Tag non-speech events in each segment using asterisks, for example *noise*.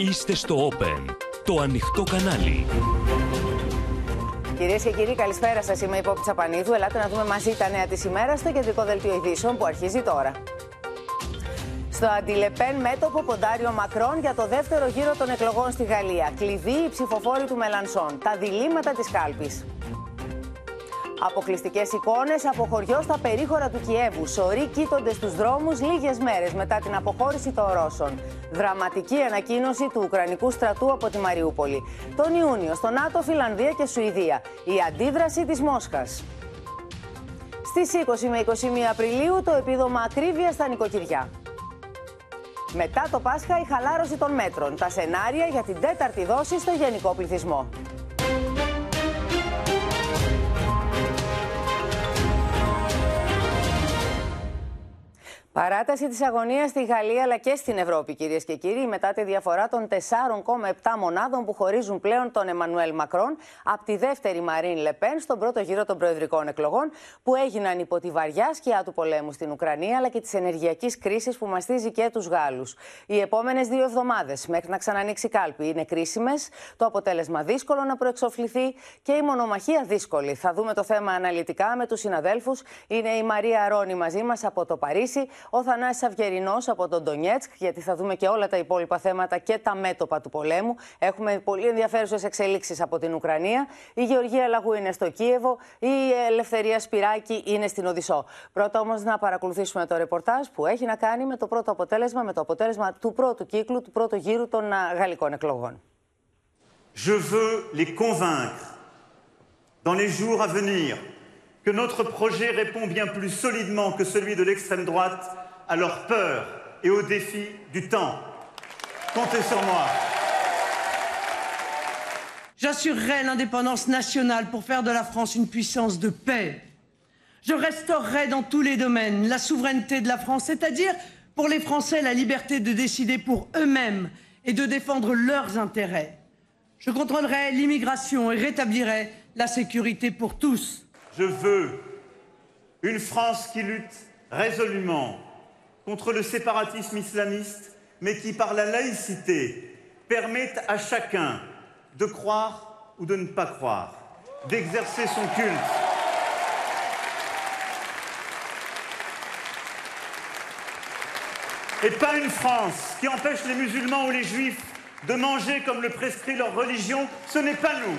Είστε στο Open, το ανοιχτό κανάλι. Κυρίες και κύριοι, καλησπέρα σας. Είμαι η Πόπη Τσαπανίδου. Ελάτε να δούμε μαζί τα νέα της ημέρας στο κεντρικό δελτίο ειδήσεων που αρχίζει τώρα. Στο Αντιλεπέν μέτωπο ποντάριο Μακρόν για το δεύτερο γύρο των εκλογών στη Γαλλία. Κλειδί η ψηφοφόρη του Μελανσόν. Τα διλήμματα της κάλπης. Αποκλειστικές εικόνες από χωριό στα περίχωρα του Κιέβου. Σωροί κοίτονται στους δρόμους λίγες μέρες μετά την αποχώρηση των Ρώσων. Δραματική ανακοίνωση του Ουκρανικού στρατού από τη Μαριούπολη. Τον Ιούνιο στο ΝΑΤΟ, Φιλανδία και Σουηδία. Η αντίδραση της Μόσχας. Στις 20 με 21 Απριλίου το επίδομα ακρίβεια στα νοικοκυριά. Μετά το Πάσχα η χαλάρωση των μέτρων. Τα σενάρια για την τέταρτη δόση στο γενικό πληθυσμό. Παράταση της αγωνίας στη Γαλλία αλλά και στην Ευρώπη, κυρίες και κύριοι, μετά τη διαφορά των 4,7 μονάδων που χωρίζουν πλέον τον Εμμανουέλ Μακρόν από τη δεύτερη Μαρίν Λεπέν στον πρώτο γύρο των προεδρικών εκλογών, που έγιναν υπό τη βαριά σκιά του πολέμου στην Ουκρανία αλλά και της ενεργειακής κρίσης που μαστίζει και τους Γάλλους. Οι επόμενες δύο εβδομάδες μέχρι να ξανανοίξει κάλπη είναι κρίσιμες, το αποτέλεσμα δύσκολο να προεξοφληθεί και η μονομαχία δύσκολη. Θα δούμε το θέμα αναλυτικά με τους συναδέλφους. Είναι η Μαρία Ρόνι μαζί μας από το Παρίσι ο Θανάσης Αυγερινός από τον Ντονιέτσκ, γιατί θα δούμε και όλα τα υπόλοιπα θέματα και τα μέτωπα του πολέμου. Έχουμε πολύ ενδιαφέρουσες εξελίξεις από την Ουκρανία. Η Γεωργία Λαγού είναι στο Κίεβο, η Ελευθερία Σπυράκη είναι στην Οδυσσό. Πρώτα όμως να παρακολουθήσουμε το ρεπορτάζ που έχει να κάνει με το πρώτο αποτέλεσμα, με το αποτέλεσμα του πρώτου κύκλου, του πρώτου γύρου των γαλλικών εκλογών. Je veux les convaincre dans les jours à venir que notre projet répond bien plus solidement que celui de l'extrême droite à leurs peurs et aux défis du temps. Comptez sur moi. J'assurerai l'indépendance nationale pour faire de la France une puissance de paix. Je restaurerai dans tous les domaines la souveraineté de la France, c'est-à-dire pour les Français la liberté de décider pour eux-mêmes et de défendre leurs intérêts. Je contrôlerai l'immigration et rétablirai la sécurité pour tous. Je veux une France qui lutte résolument contre le séparatisme islamiste, mais qui, par la laïcité, permette à chacun de croire ou de ne pas croire, d'exercer son culte. Et pas une France qui empêche les musulmans ou les juifs de manger comme le prescrit leur religion, ce n'est pas nous.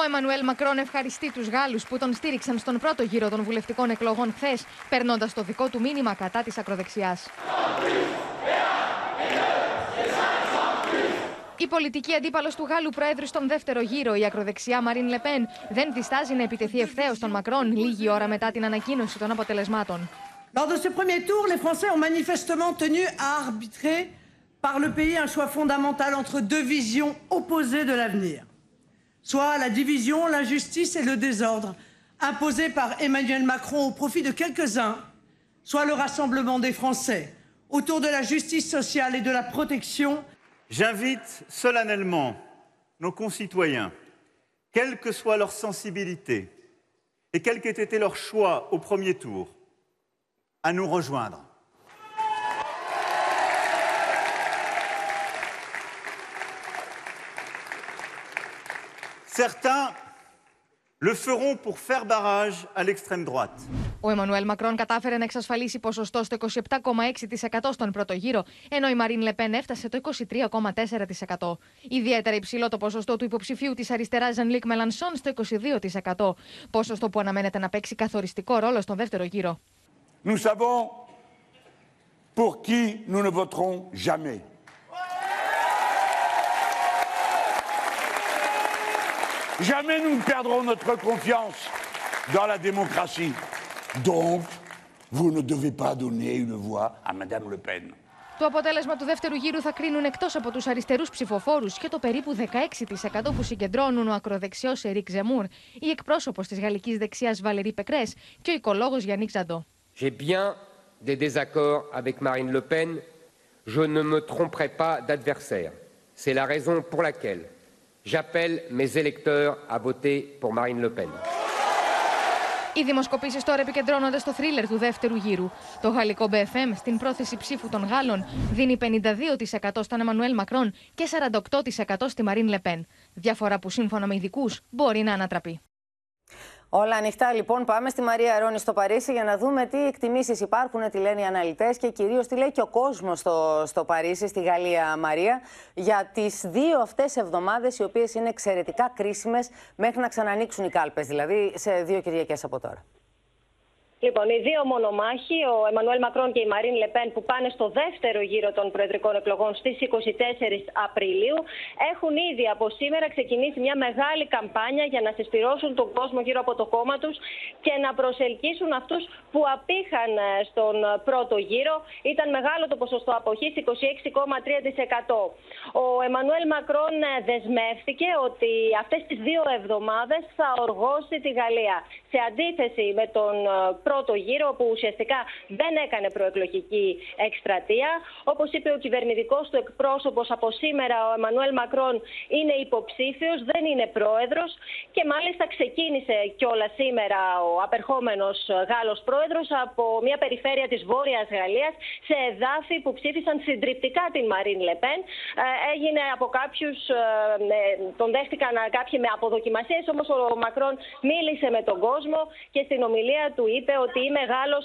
Ο Εμμανουέλ Μακρόν ευχαριστεί τους Γάλλους που τον στήριξαν στον πρώτο γύρο των βουλευτικών εκλογών χθες, περνώντα το δικό του μήνυμα κατά της ακροδεξιάς. Η πολιτική αντίπαλος του Γάλλου Προέδρου στον δεύτερο γύρο, η ακροδεξιά Μαρίν Λεπέν, δεν διστάζει να επιτεθεί ευθέως στον Μακρόν λίγη ώρα μετά την ανακοίνωση των αποτελεσμάτων. Lors de ce premier tour, les Français ont manifestement tenu à arbitrer par le pays un choix fondamental entre deux visions opposées de l'avenir. Soit la division, l'injustice et le désordre imposés par Emmanuel Macron au profit de quelques-uns, soit le rassemblement des Français autour de la justice sociale et de la protection. J'invite solennellement nos concitoyens, quelle que soit leur sensibilité et quel qu'ait été leur choix au premier tour, à nous rejoindre. Certains le feront pour faire barrage à l'extrême droite. Ο Εμμανουέλ Μακρόν κατάφερε να εξασφαλίσει ποσοστό στο 27,6% στον πρώτο γύρο, ενώ η Μαρίν Λεπέν έφτασε το 23,4%. Ιδιαίτερα υψηλό το ποσοστό του υποψηφίου της αριστεράς Ζανλίκ Μελανσόν στο 22%. Ποσοστό που αναμένεται να παίξει καθοριστικό ρόλο στον δεύτερο γύρο. Nous savons pour qui nous ne voterons jamais. Jamais nous ne perdrons notre confiance dans la démocratie. Donc, vous ne devez pas donner une voix à Madame Le Pen. Το αποτέλεσμα του δεύτερου γύρου θα κρίνουν εκτό από του αριστερού ψηφοφόρου και το περίπου 16% που συγκεντρώνουν ο ακροδεξιό Ερικ Ζεμούρ, η εκπρόσωπο τη γαλλική δεξιά Βαλερή Πεκρέ και ο οικολόγο Γιάννη Ζαντό. J'ai bien des désaccords avec Marine Le Pen. Je ne me tromperai pas d'adversaire. C'est la raison pour laquelle J'appelle mes électeurs à voter pour Marine Le Pen. Οι δημοσκοπήσεις τώρα επικεντρώνονται στο θρίλερ του δεύτερου γύρου. Το γαλλικό BFM στην πρόθεση ψήφου των Γάλλων δίνει 52% στον Εμμανουέλ Μακρόν και 48% στη Μαρίν Λεπέν. Διαφορά που σύμφωνα με ειδικούς μπορεί να ανατραπεί. Όλα ανοιχτά λοιπόν. Πάμε στη Μαρία Ρόνη στο Παρίσι για να δούμε τι εκτιμήσεις υπάρχουν, τι λένε οι αναλυτές και κυρίως τι λέει και ο κόσμος στο, στο Παρίσι, στη Γαλλία, Μαρία, για τις δύο αυτές εβδομάδες οι οποίες είναι εξαιρετικά κρίσιμες μέχρι να ξανανοίξουν οι κάλπες, δηλαδή σε δύο Κυριακές από τώρα. Λοιπόν, οι δύο μονομάχοι, ο Εμμανουέλ Μακρόν και η Μαρίν Λεπέν, που πάνε στο δεύτερο γύρο των προεδρικών εκλογών στις 24 Απριλίου, έχουν ήδη από σήμερα ξεκινήσει μια μεγάλη καμπάνια για να συσπηρώσουν τον κόσμο γύρω από το κόμμα τους και να προσελκύσουν αυτούς που απήχαν ε, στον πρώτο γύρο. Ήταν μεγάλο το ποσοστό αποχής, 26,3%. Ο Εμμανουέλ Μακρόν ε, δεσμεύτηκε ότι αυτές τις δύο εβδομάδες θα οργώσει τη Γαλλία. Σε αντίθεση με τον ε, πρώτο γύρο, που ουσιαστικά δεν έκανε προεκλογική εκστρατεία. Όπως είπε ο κυβερνητικός του εκπρόσωπος από σήμερα, ο Εμμανουέλ Μακρόν είναι υποψήφιος, δεν είναι πρόεδρος και μάλιστα ξεκίνησε κιόλα σήμερα ο απερχόμενος Γάλλος πρόεδρος από μια περιφέρεια της Βόρειας Γαλλίας σε εδάφη που ψήφισαν συντριπτικά την Μαρίν Λεπέν. Ε, έγινε από κάποιους, ε, τον δέχτηκαν κάποιοι με αποδοκιμασίες, όμως ο Μακρόν μίλησε με τον κόσμο και στην ομιλία του είπε ότι είμαι Γάλλος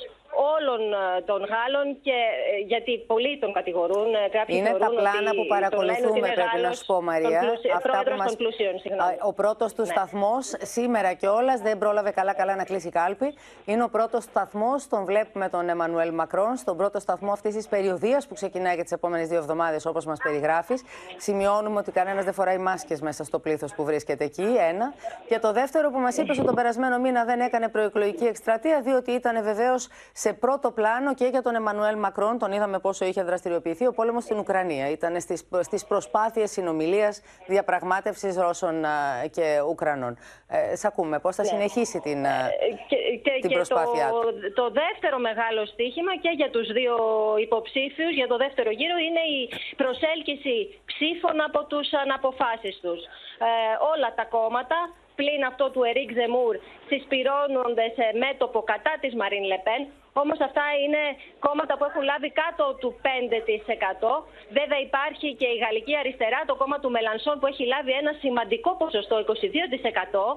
όλων ε, των Γάλλων και ε, γιατί πολλοί τον κατηγορούν. Ε, κάποιοι είναι τα πλάνα που παρακολουθούμε, πρέπει να σου πω, Μαρία. Αυτά που μας... πλουσίων, ο πρώτος του ναι. σταθμός σήμερα κιόλας δεν πρόλαβε καλά-καλά να κλείσει κάλπη. Είναι ο πρώτος σταθμός, τον βλέπουμε τον Εμμανουέλ Μακρόν, στον πρώτο σταθμό αυτής της περιοδίας που ξεκινάει για τις επόμενες δύο εβδομάδες, όπως μας περιγράφεις. Σημειώνουμε ότι κανένας δεν φοράει μάσκες μέσα στο πλήθος που βρίσκεται εκεί. Ένα. Και το δεύτερο που μας είπες ότι τον περασμένο μήνα δεν έκανε προεκλογική εκστρατεία, διότι ήταν βεβαίως σε πρώτο πλάνο και για τον Εμμανουέλ Μακρόν. Τον είδαμε πόσο είχε δραστηριοποιηθεί ο πόλεμος στην Ουκρανία. Ήταν στις προσπάθειες συνομιλίας, διαπραγμάτευσης Ρώσων και Ουκρανών. Ε, Σ' ακούμε, πώς θα ναι. συνεχίσει την, ε, και, και, την προσπάθειά το, του. Το δεύτερο μεγάλο στίχημα και για τους δύο υποψήφιους για το δεύτερο γύρο είναι η προσέλκυση ψήφων από τους αναποφάσεις τους. Ε, όλα τα κόμματα πλην αυτό του Ερικ Ζεμούρ συσπηρώνονται σε μέτωπο κατά της Μαρίν Λεπέν. Όμως αυτά είναι κόμματα που έχουν λάβει κάτω του 5%. Βέβαια υπάρχει και η Γαλλική Αριστερά, το κόμμα του Μελανσόν που έχει λάβει ένα σημαντικό ποσοστό, 22%.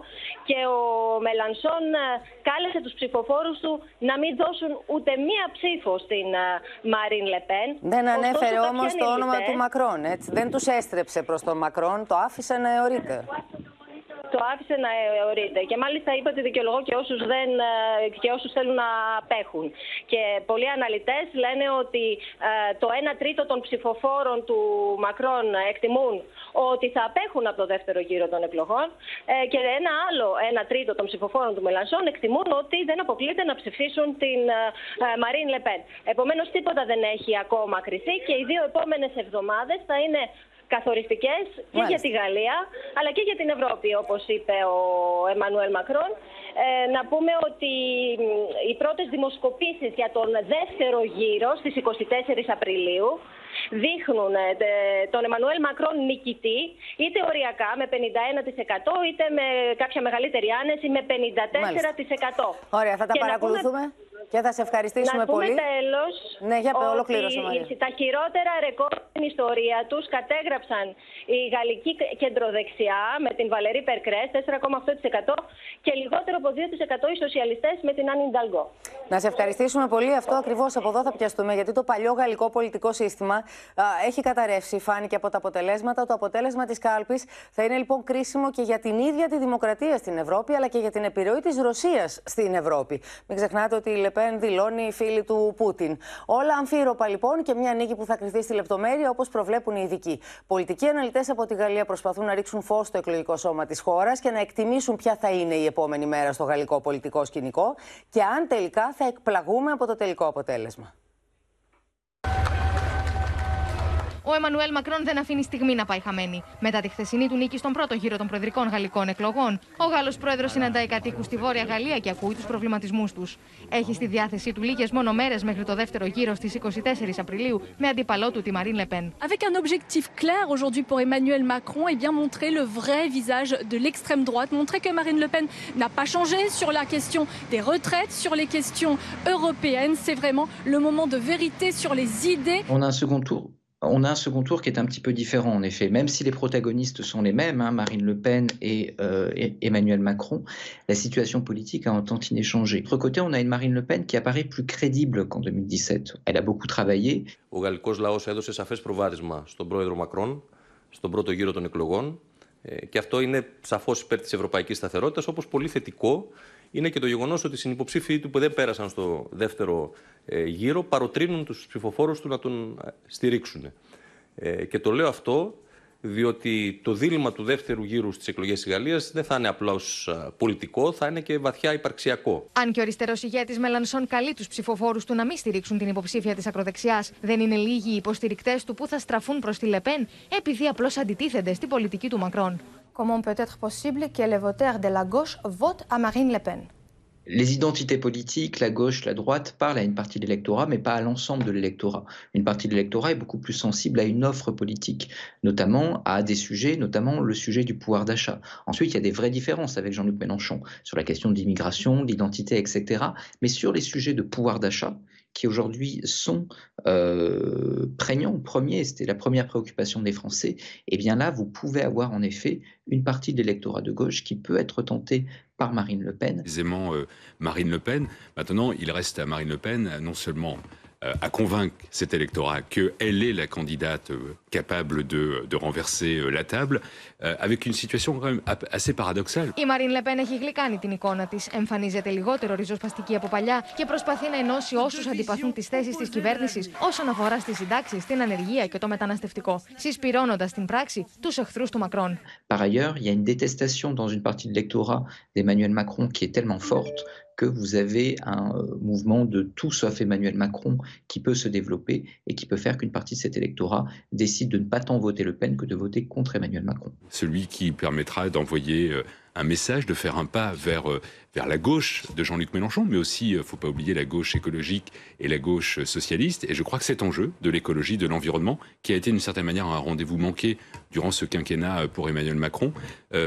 Και ο Μελανσόν ε, κάλεσε τους ψηφοφόρους του να μην δώσουν ούτε μία ψήφο στην ε, Μαρίν Λεπέν. Δεν ανέφερε όμως το όνομα του Μακρόν, έτσι. Δεν τους έστρεψε προς τον Μακρόν, το άφησε να εωρείται το άφησε να εωρείται. Και μάλιστα είπε ότι δικαιολογώ και όσους, δεν, ε, και όσους θέλουν να απέχουν. Και πολλοί αναλυτές λένε ότι ε, το 1 τρίτο των ψηφοφόρων του Μακρόν εκτιμούν ότι θα απέχουν από το δεύτερο γύρο των εκλογών. Ε, και ένα άλλο 1 τρίτο των ψηφοφόρων του Μελανσόν εκτιμούν ότι δεν αποκλείεται να ψηφίσουν την Μαρίν Λεπέν. Επομένως, τίποτα δεν έχει ακόμα κρυθεί και οι δύο επόμενες εβδομάδες θα είναι καθοριστικές και για τη Γαλλία αλλά και για την Ευρώπη όπως είπε ο Εμμανουέλ Μακρόν. Ε, να πούμε ότι οι πρώτες δημοσκοπήσεις για τον δεύτερο γύρο στις 24 Απριλίου δείχνουν ε, τον Εμμανουέλ Μακρόν νικητή είτε οριακά με 51% είτε με κάποια μεγαλύτερη άνεση με 54%. Ωραία, θα τα παρακολουθούμε. Και θα σε ευχαριστήσουμε να πολύ. Να τέλος ναι, για ότι τα χειρότερα ρεκόρ στην ιστορία τους κατέγραψαν η γαλλική κεντροδεξιά με την Βαλερή Περκρές 4,8% και λιγότερο από 2% οι σοσιαλιστές με την Άννη Νταλγκό. Να σε ευχαριστήσουμε πολύ. Αυτό ακριβώς από εδώ θα πιαστούμε, γιατί το παλιό γαλλικό πολιτικό σύστημα α, έχει καταρρεύσει. Φάνηκε από τα αποτελέσματα. Το αποτέλεσμα της κάλπης θα είναι λοιπόν κρίσιμο και για την ίδια τη δημοκρατία στην Ευρώπη, αλλά και για την επιρροή της Ρωσίας στην Ευρώπη. Μην ξεχνάτε ότι η Λεπέν δηλώνει φίλη του Πούτιν. Όλα αμφίροπα λοιπόν και μια νίκη που θα κρυθεί στη λεπτομέρεια όπως προβλέπουν οι ειδικοί. Πολιτικοί αναλυτές από τη Γαλλία προσπαθούν να ρίξουν φως στο εκλογικό σώμα της χώρας και να εκτιμήσουν ποια θα είναι η επόμενη μέρα στο γαλλικό πολιτικό σκηνικό και αν τελικά θα εκπλαγούμε από το τελικό αποτέλεσμα. Ο Εμμανουέλ Μακρόν δεν αφήνει στιγμή να πάει χαμένη. Μετά τη χθεσινή του νίκη στον πρώτο γύρο των προεδρικών γαλλικών εκλογών, ο Γάλλος πρόεδρος συναντάει κατοίκους στη Βόρεια Γαλλία και ακούει τους προβληματισμούς τους. Έχει στη διάθεσή του λίγες μόνο μέρες μέχρι το δεύτερο γύρο στις 24 Απριλίου με αντίπαλό του τη Μαρίν Λεπέν. Avec un objectif clair aujourd'hui pour Emmanuel Macron, et bien montrer le vrai visage de l'extrême droite, montrer que Marine Le Pen n'a pas changé sur la question des retraites, sur les questions européennes. C'est vraiment le moment de vérité sur les idées. On a un second tour on a un second tour qui est un petit peu différent, en effet. Même si les protagonistes sont les mêmes, hein, Marine Le Pen et, euh, et, Emmanuel Macron, la situation politique a un tantinet changé. De l'autre côté, on a une Marine Le Pen qui apparaît plus crédible qu'en 2017. Elle a beaucoup travaillé. Ο γαλλικός λαός έδωσε σαφές προβάδισμα στον πρόεδρο Μακρόν, στον πρώτο γύρο των εκλογών, και αυτό είναι σαφώς υπέρ της ευρωπαϊκής σταθερότητας, όπως πολύ θετικό είναι και το γεγονός ότι οι συνυποψήφοι του που δεν πέρασαν στο δεύτερο γύρο παροτρύνουν τους ψηφοφόρους του να τον στηρίξουν. και το λέω αυτό διότι το δίλημα του δεύτερου γύρου στις εκλογές της Γαλλίας δεν θα είναι απλώς πολιτικό, θα είναι και βαθιά υπαρξιακό. Αν και ο αριστερός ηγέτης Μελανσόν καλεί τους ψηφοφόρους του να μην στηρίξουν την υποψήφια της ακροδεξιάς, δεν είναι λίγοι οι υποστηρικτές του που θα στραφούν προς τη Λεπέν επειδή απλώς αντιτίθενται στην πολιτική του Μακρόν. Comment peut être possible que les voteurs de la gauche votent à Marine Le Pen? Les identités politiques, la gauche, la droite, parlent à une partie de l'électorat, mais pas à l'ensemble de l'électorat. Une partie de l'électorat est beaucoup plus sensible à une offre politique, notamment à des sujets, notamment le sujet du pouvoir d'achat. Ensuite, il y a des vraies différences avec Jean-Luc Mélenchon sur la question de l'immigration, d'identité, etc. Mais sur les sujets de pouvoir d'achat, qui aujourd'hui sont euh, prégnants, premier, c'était la première préoccupation des Français, et eh bien là, vous pouvez avoir en effet une partie de l'électorat de gauche qui peut être tentée par Marine Le Pen. Aisément euh, Marine Le Pen. Maintenant, il reste à Marine Le Pen non seulement à convaincre cet électorat qu'elle est la candidate euh, capable de, de renverser euh, la table, avec une situation quand même assez paradoxale. Η Μαρίν Λεπέν έχει γλυκάνει την εικόνα της. Εμφανίζεται λιγότερο ριζοσπαστική από παλιά και προσπαθεί να ενώσει όσους αντιπαθούν τις θέσεις της κυβέρνησης όσον αφορά στις συντάξεις, την ανεργία και το μεταναστευτικό, συσπηρώνοντας στην πράξη τους εχθρούς του Μακρόν. Par ailleurs, il y a une détestation dans une partie de l'électorat d'Emmanuel Macron qui est tellement forte que vous avez un euh, mouvement de tout sauf Emmanuel Macron qui peut se développer et qui peut faire qu'une partie de cet électorat décide de ne pas tant voter Le Pen que de voter contre Emmanuel Macron. Celui qui permettra d'envoyer euh, un message, de faire un pas vers, euh, vers la gauche de Jean-Luc Mélenchon, mais aussi, il faut pas oublier la gauche écologique et la gauche socialiste. Et je crois que cet enjeu de l'écologie, de l'environnement, qui a été d'une certaine manière un rendez-vous manqué durant ce quinquennat pour Emmanuel Macron,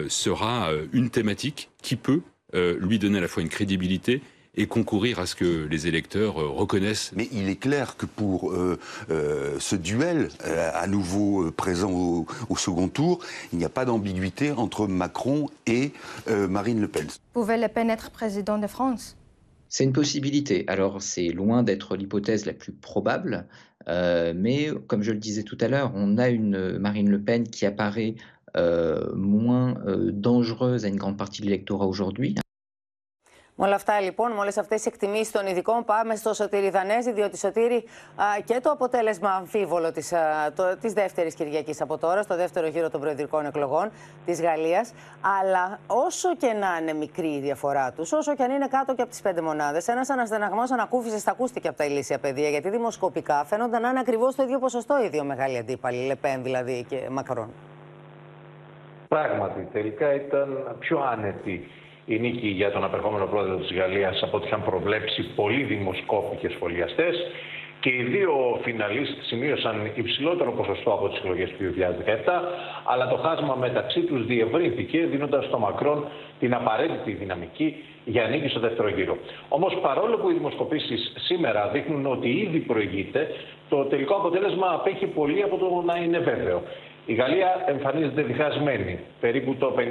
sera une thématique qui peut euh, lui donner à la fois une crédibilité et concourir à ce que les électeurs euh, reconnaissent. Mais il est clair que pour euh, euh, ce duel, euh, à nouveau euh, présent au, au, second tour, il n'y a pas d'ambiguïté entre Macron et euh, Marine Le Pen. Pouvait Le Pen être président de France? C'est une possibilité. Alors c'est loin d'être l'hypothèse la plus probable, mais comme je le disais tout à l'heure, on a une Marine Le Pen qui apparaît moins dangereuse à une grande partie de l'électorat aujourd'hui. Με όλα αυτά λοιπόν, με όλες αυτές τις εκτιμήσεις των ειδικών, πάμε στο Σωτήρι Δανέζη, διότι Σωτήρι α, και το αποτέλεσμα αμφίβολο της της δεύτερης Κυριακής από τώρα, στο δεύτερο γύρο των προεδρικών εκλογών της Γαλλίας. Αλλά όσο και να είναι μικρή η διαφορά τους, όσο και αν είναι κάτω και από τις πέντε μονάδες, ένας αναστεναγμός ανακούφισης θα ακούστηκε από τα ηλίσια πεδία, γιατί δημοσκοπικά φαίνονται να είναι ακριβώς το ίδιο ποσοστό οι δύο μεγάλοι αντίπαλοι, Λεπέν δηλαδή και Μακρόν. Πράγματι, τελικά ήταν πιο άνετη η νίκη για τον απερχόμενο πρόεδρο της Γαλλίας από ό,τι είχαν προβλέψει πολλοί δημοσκόποι και σχολιαστές και οι δύο φιναλίστ σημείωσαν υψηλότερο ποσοστό από τις εκλογές του 2017 αλλά το χάσμα μεταξύ τους διευρύνθηκε δίνοντας στο Μακρόν την απαραίτητη δυναμική για νίκη στο δεύτερο γύρο. Όμως παρόλο που οι δημοσκοπήσεις σήμερα δείχνουν ότι ήδη προηγείται το τελικό αποτέλεσμα απέχει πολύ από το να είναι βέβαιο. Η Γαλλία εμφανίζεται διχασμένη, περίπου το 53%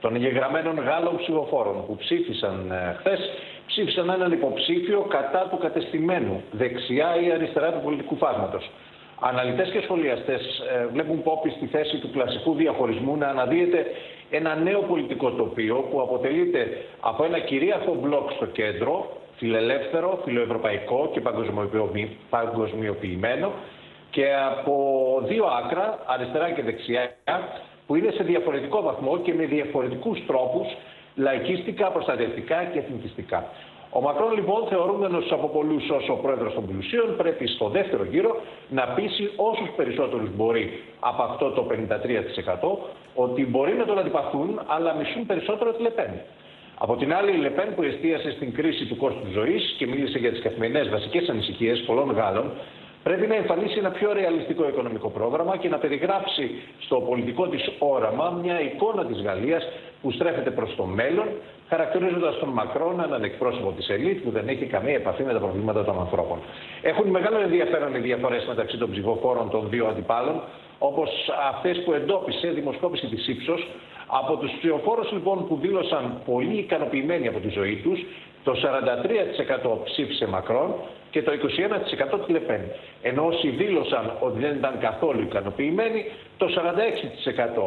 των εγγεγραμμένων Γάλλων ψηφοφόρων που ψήφισαν ε, χθες, ψήφισαν έναν υποψήφιο κατά του κατεστημένου, δεξιά ή αριστερά του πολιτικού φάσματος. Αναλυτές και σχολιαστές ε, βλέπουν πόπι στη θέση του κλασικού διαχωρισμού να αναδύεται ένα νέο πολιτικό τοπίο που αποτελείται από ένα κυρίαρχο μπλοκ στο κέντρο, φιλελεύθερο, φιλοευρωπαϊκό και παγκοσμιοποιημένο και από δύο άκρα, αριστερά και δεξιά, που είναι σε διαφορετικό βαθμό και με διαφορετικούς τρόπους λαϊκίστικα, προστατευτικά και εθνικιστικά. Ο Μακρόν λοιπόν θεωρούμενος από πολλούς ως ο πρόεδρος των πλουσίων πρέπει στο δεύτερο γύρο να πείσει όσους περισσότερους μπορεί από αυτό το 53% ότι μπορεί να τον αντιπαθούν αλλά μισούν περισσότερο τη Λεπέν. Από την άλλη, η Λεπέν που εστίασε στην κρίση του κόστου ζωής και μίλησε για τις καθημερινές βασικές ανησυχίες πολλών Γάλλων, πρέπει να εμφανίσει ένα πιο ρεαλιστικό οικονομικό πρόγραμμα και να περιγράψει στο πολιτικό της όραμα μια εικόνα της Γαλλίας που στρέφεται προς το μέλλον, χαρακτηρίζοντας τον Μακρόν έναν εκπρόσωπο της ελίτ που δεν έχει καμία επαφή με τα προβλήματα των ανθρώπων. Έχουν μεγάλο ενδιαφέρον οι διαφορές μεταξύ των ψηφοφόρων των δύο αντιπάλων, όπως αυτές που εντόπισε δημοσκόπηση της ύψος. Από τους ψηφοφόρους λοιπόν που δήλωσαν πολύ ικανοποιημένοι από τη ζωή τους, το 43% ψήφισε Μακρόν και το 21% τη Λεπέν. Ενώ όσοι δήλωσαν ότι δεν ήταν καθόλου ικανοποιημένοι, το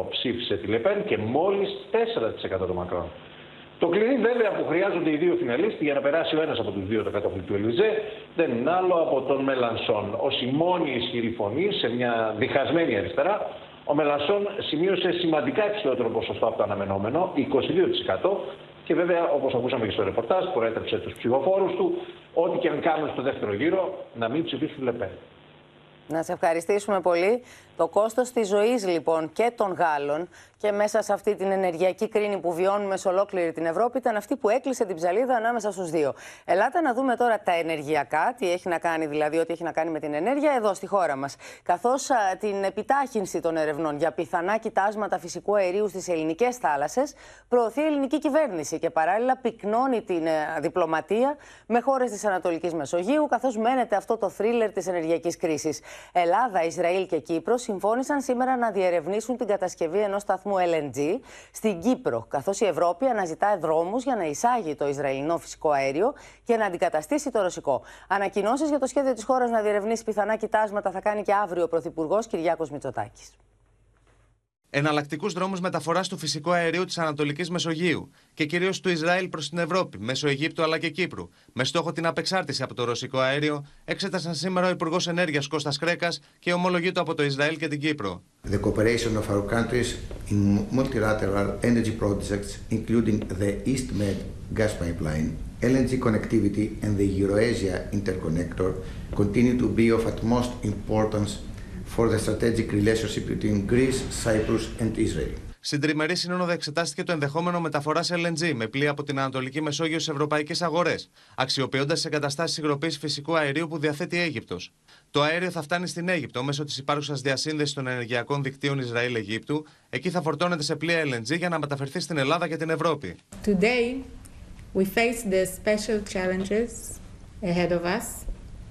46% ψήφισε τη Λεπέν και μόλις 4% το Μακρόν. Το κλειδί βέβαια που χρειάζονται οι δύο φιναλίστοι για να περάσει ο ένας από τους δύο το κατόπιν του Ελιζέ δεν είναι άλλο από τον Μελανσόν. Ως η μόνη ισχυρή φωνή σε μια διχασμένη αριστερά, ο Μελανσόν σημείωσε σημαντικά υψηλότερο ποσοστό από το αναμενόμενο, 22%, και βέβαια, όπως ακούσαμε και στο ρεπορτάζ, προέτρεψε τους ψηφοφόρους του, ό,τι και αν κάνουν στο δεύτερο γύρο, να μην ψηφίσουν Λεπέν. Να σε ευχαριστήσουμε πολύ. Το κόστος της ζωής λοιπόν και των Γάλλων και μέσα σε αυτή την ενεργειακή κρίνη που βιώνουμε σε ολόκληρη την Ευρώπη ήταν αυτή που έκλεισε την ψαλίδα ανάμεσα στους δύο. Ελάτε να δούμε τώρα τα ενεργειακά, τι έχει να κάνει δηλαδή, ό,τι έχει να κάνει με την ενέργεια εδώ στη χώρα μας. Καθώς την επιτάχυνση των ερευνών για πιθανά κοιτάσματα φυσικού αερίου στις ελληνικές θάλασσες προωθεί η ελληνική κυβέρνηση και παράλληλα πυκνώνει την ε, διπλωματία με χώρες της Ανατολικής Μεσογείου καθώς μένεται αυτό το θρίλερ της ενεργειακής κρίσης. Ελλάδα, Ισραήλ και Κύπρος συμφώνησαν σήμερα να διερευνήσουν την κατασκευή ενός σταθμού LNG στην Κύπρο, καθώς η Ευρώπη αναζητά δρόμους για να εισάγει το Ισραηλινό φυσικό αέριο και να αντικαταστήσει το ρωσικό. Ανακοινώσεις για το σχέδιο της χώρας να διερευνήσει πιθανά κοιτάσματα θα κάνει και αύριο ο Πρωθυπουργός Κυριάκος Μητσοτάκης εναλλακτικούς δρόμους μεταφοράς του φυσικού αερίου της Ανατολικής Μεσογείου και κυρίως του Ισραήλ προς την Ευρώπη, μέσω Αιγύπτου αλλά και Κύπρου, με στόχο την απεξάρτηση από το ρωσικό αέριο, εξέτασαν σήμερα ο Υπουργός Ενέργειας Κώστας Κρέκας και ομολογεί από το Ισραήλ και την Κύπρο. The cooperation of our countries in multilateral energy projects, including the East Med gas pipeline, LNG connectivity, and the Eurasia interconnector, continue to be of utmost importance for the strategic relationship between Greece, Cyprus and Israel. Στην τριμερή σύνοδο εξετάστηκε το ενδεχόμενο μεταφοράς LNG με πλοία από την Ανατολική Μεσόγειο σε ευρωπαϊκές αγορές, αξιοποιώντας τις εγκαταστάσεις υγροποίησης φυσικού αερίου που διαθέτει η Αίγυπτος. Το αέριο θα φτάνει στην Αίγυπτο μέσω της υπάρχουσας διασύνδεσης των ενεργειακών δικτύων Ισραήλ-Αιγύπτου. Εκεί θα φορτώνεται σε πλοία LNG για να μεταφερθεί στην Ελλάδα και την Ευρώπη. Today, we face the special challenges ahead of us,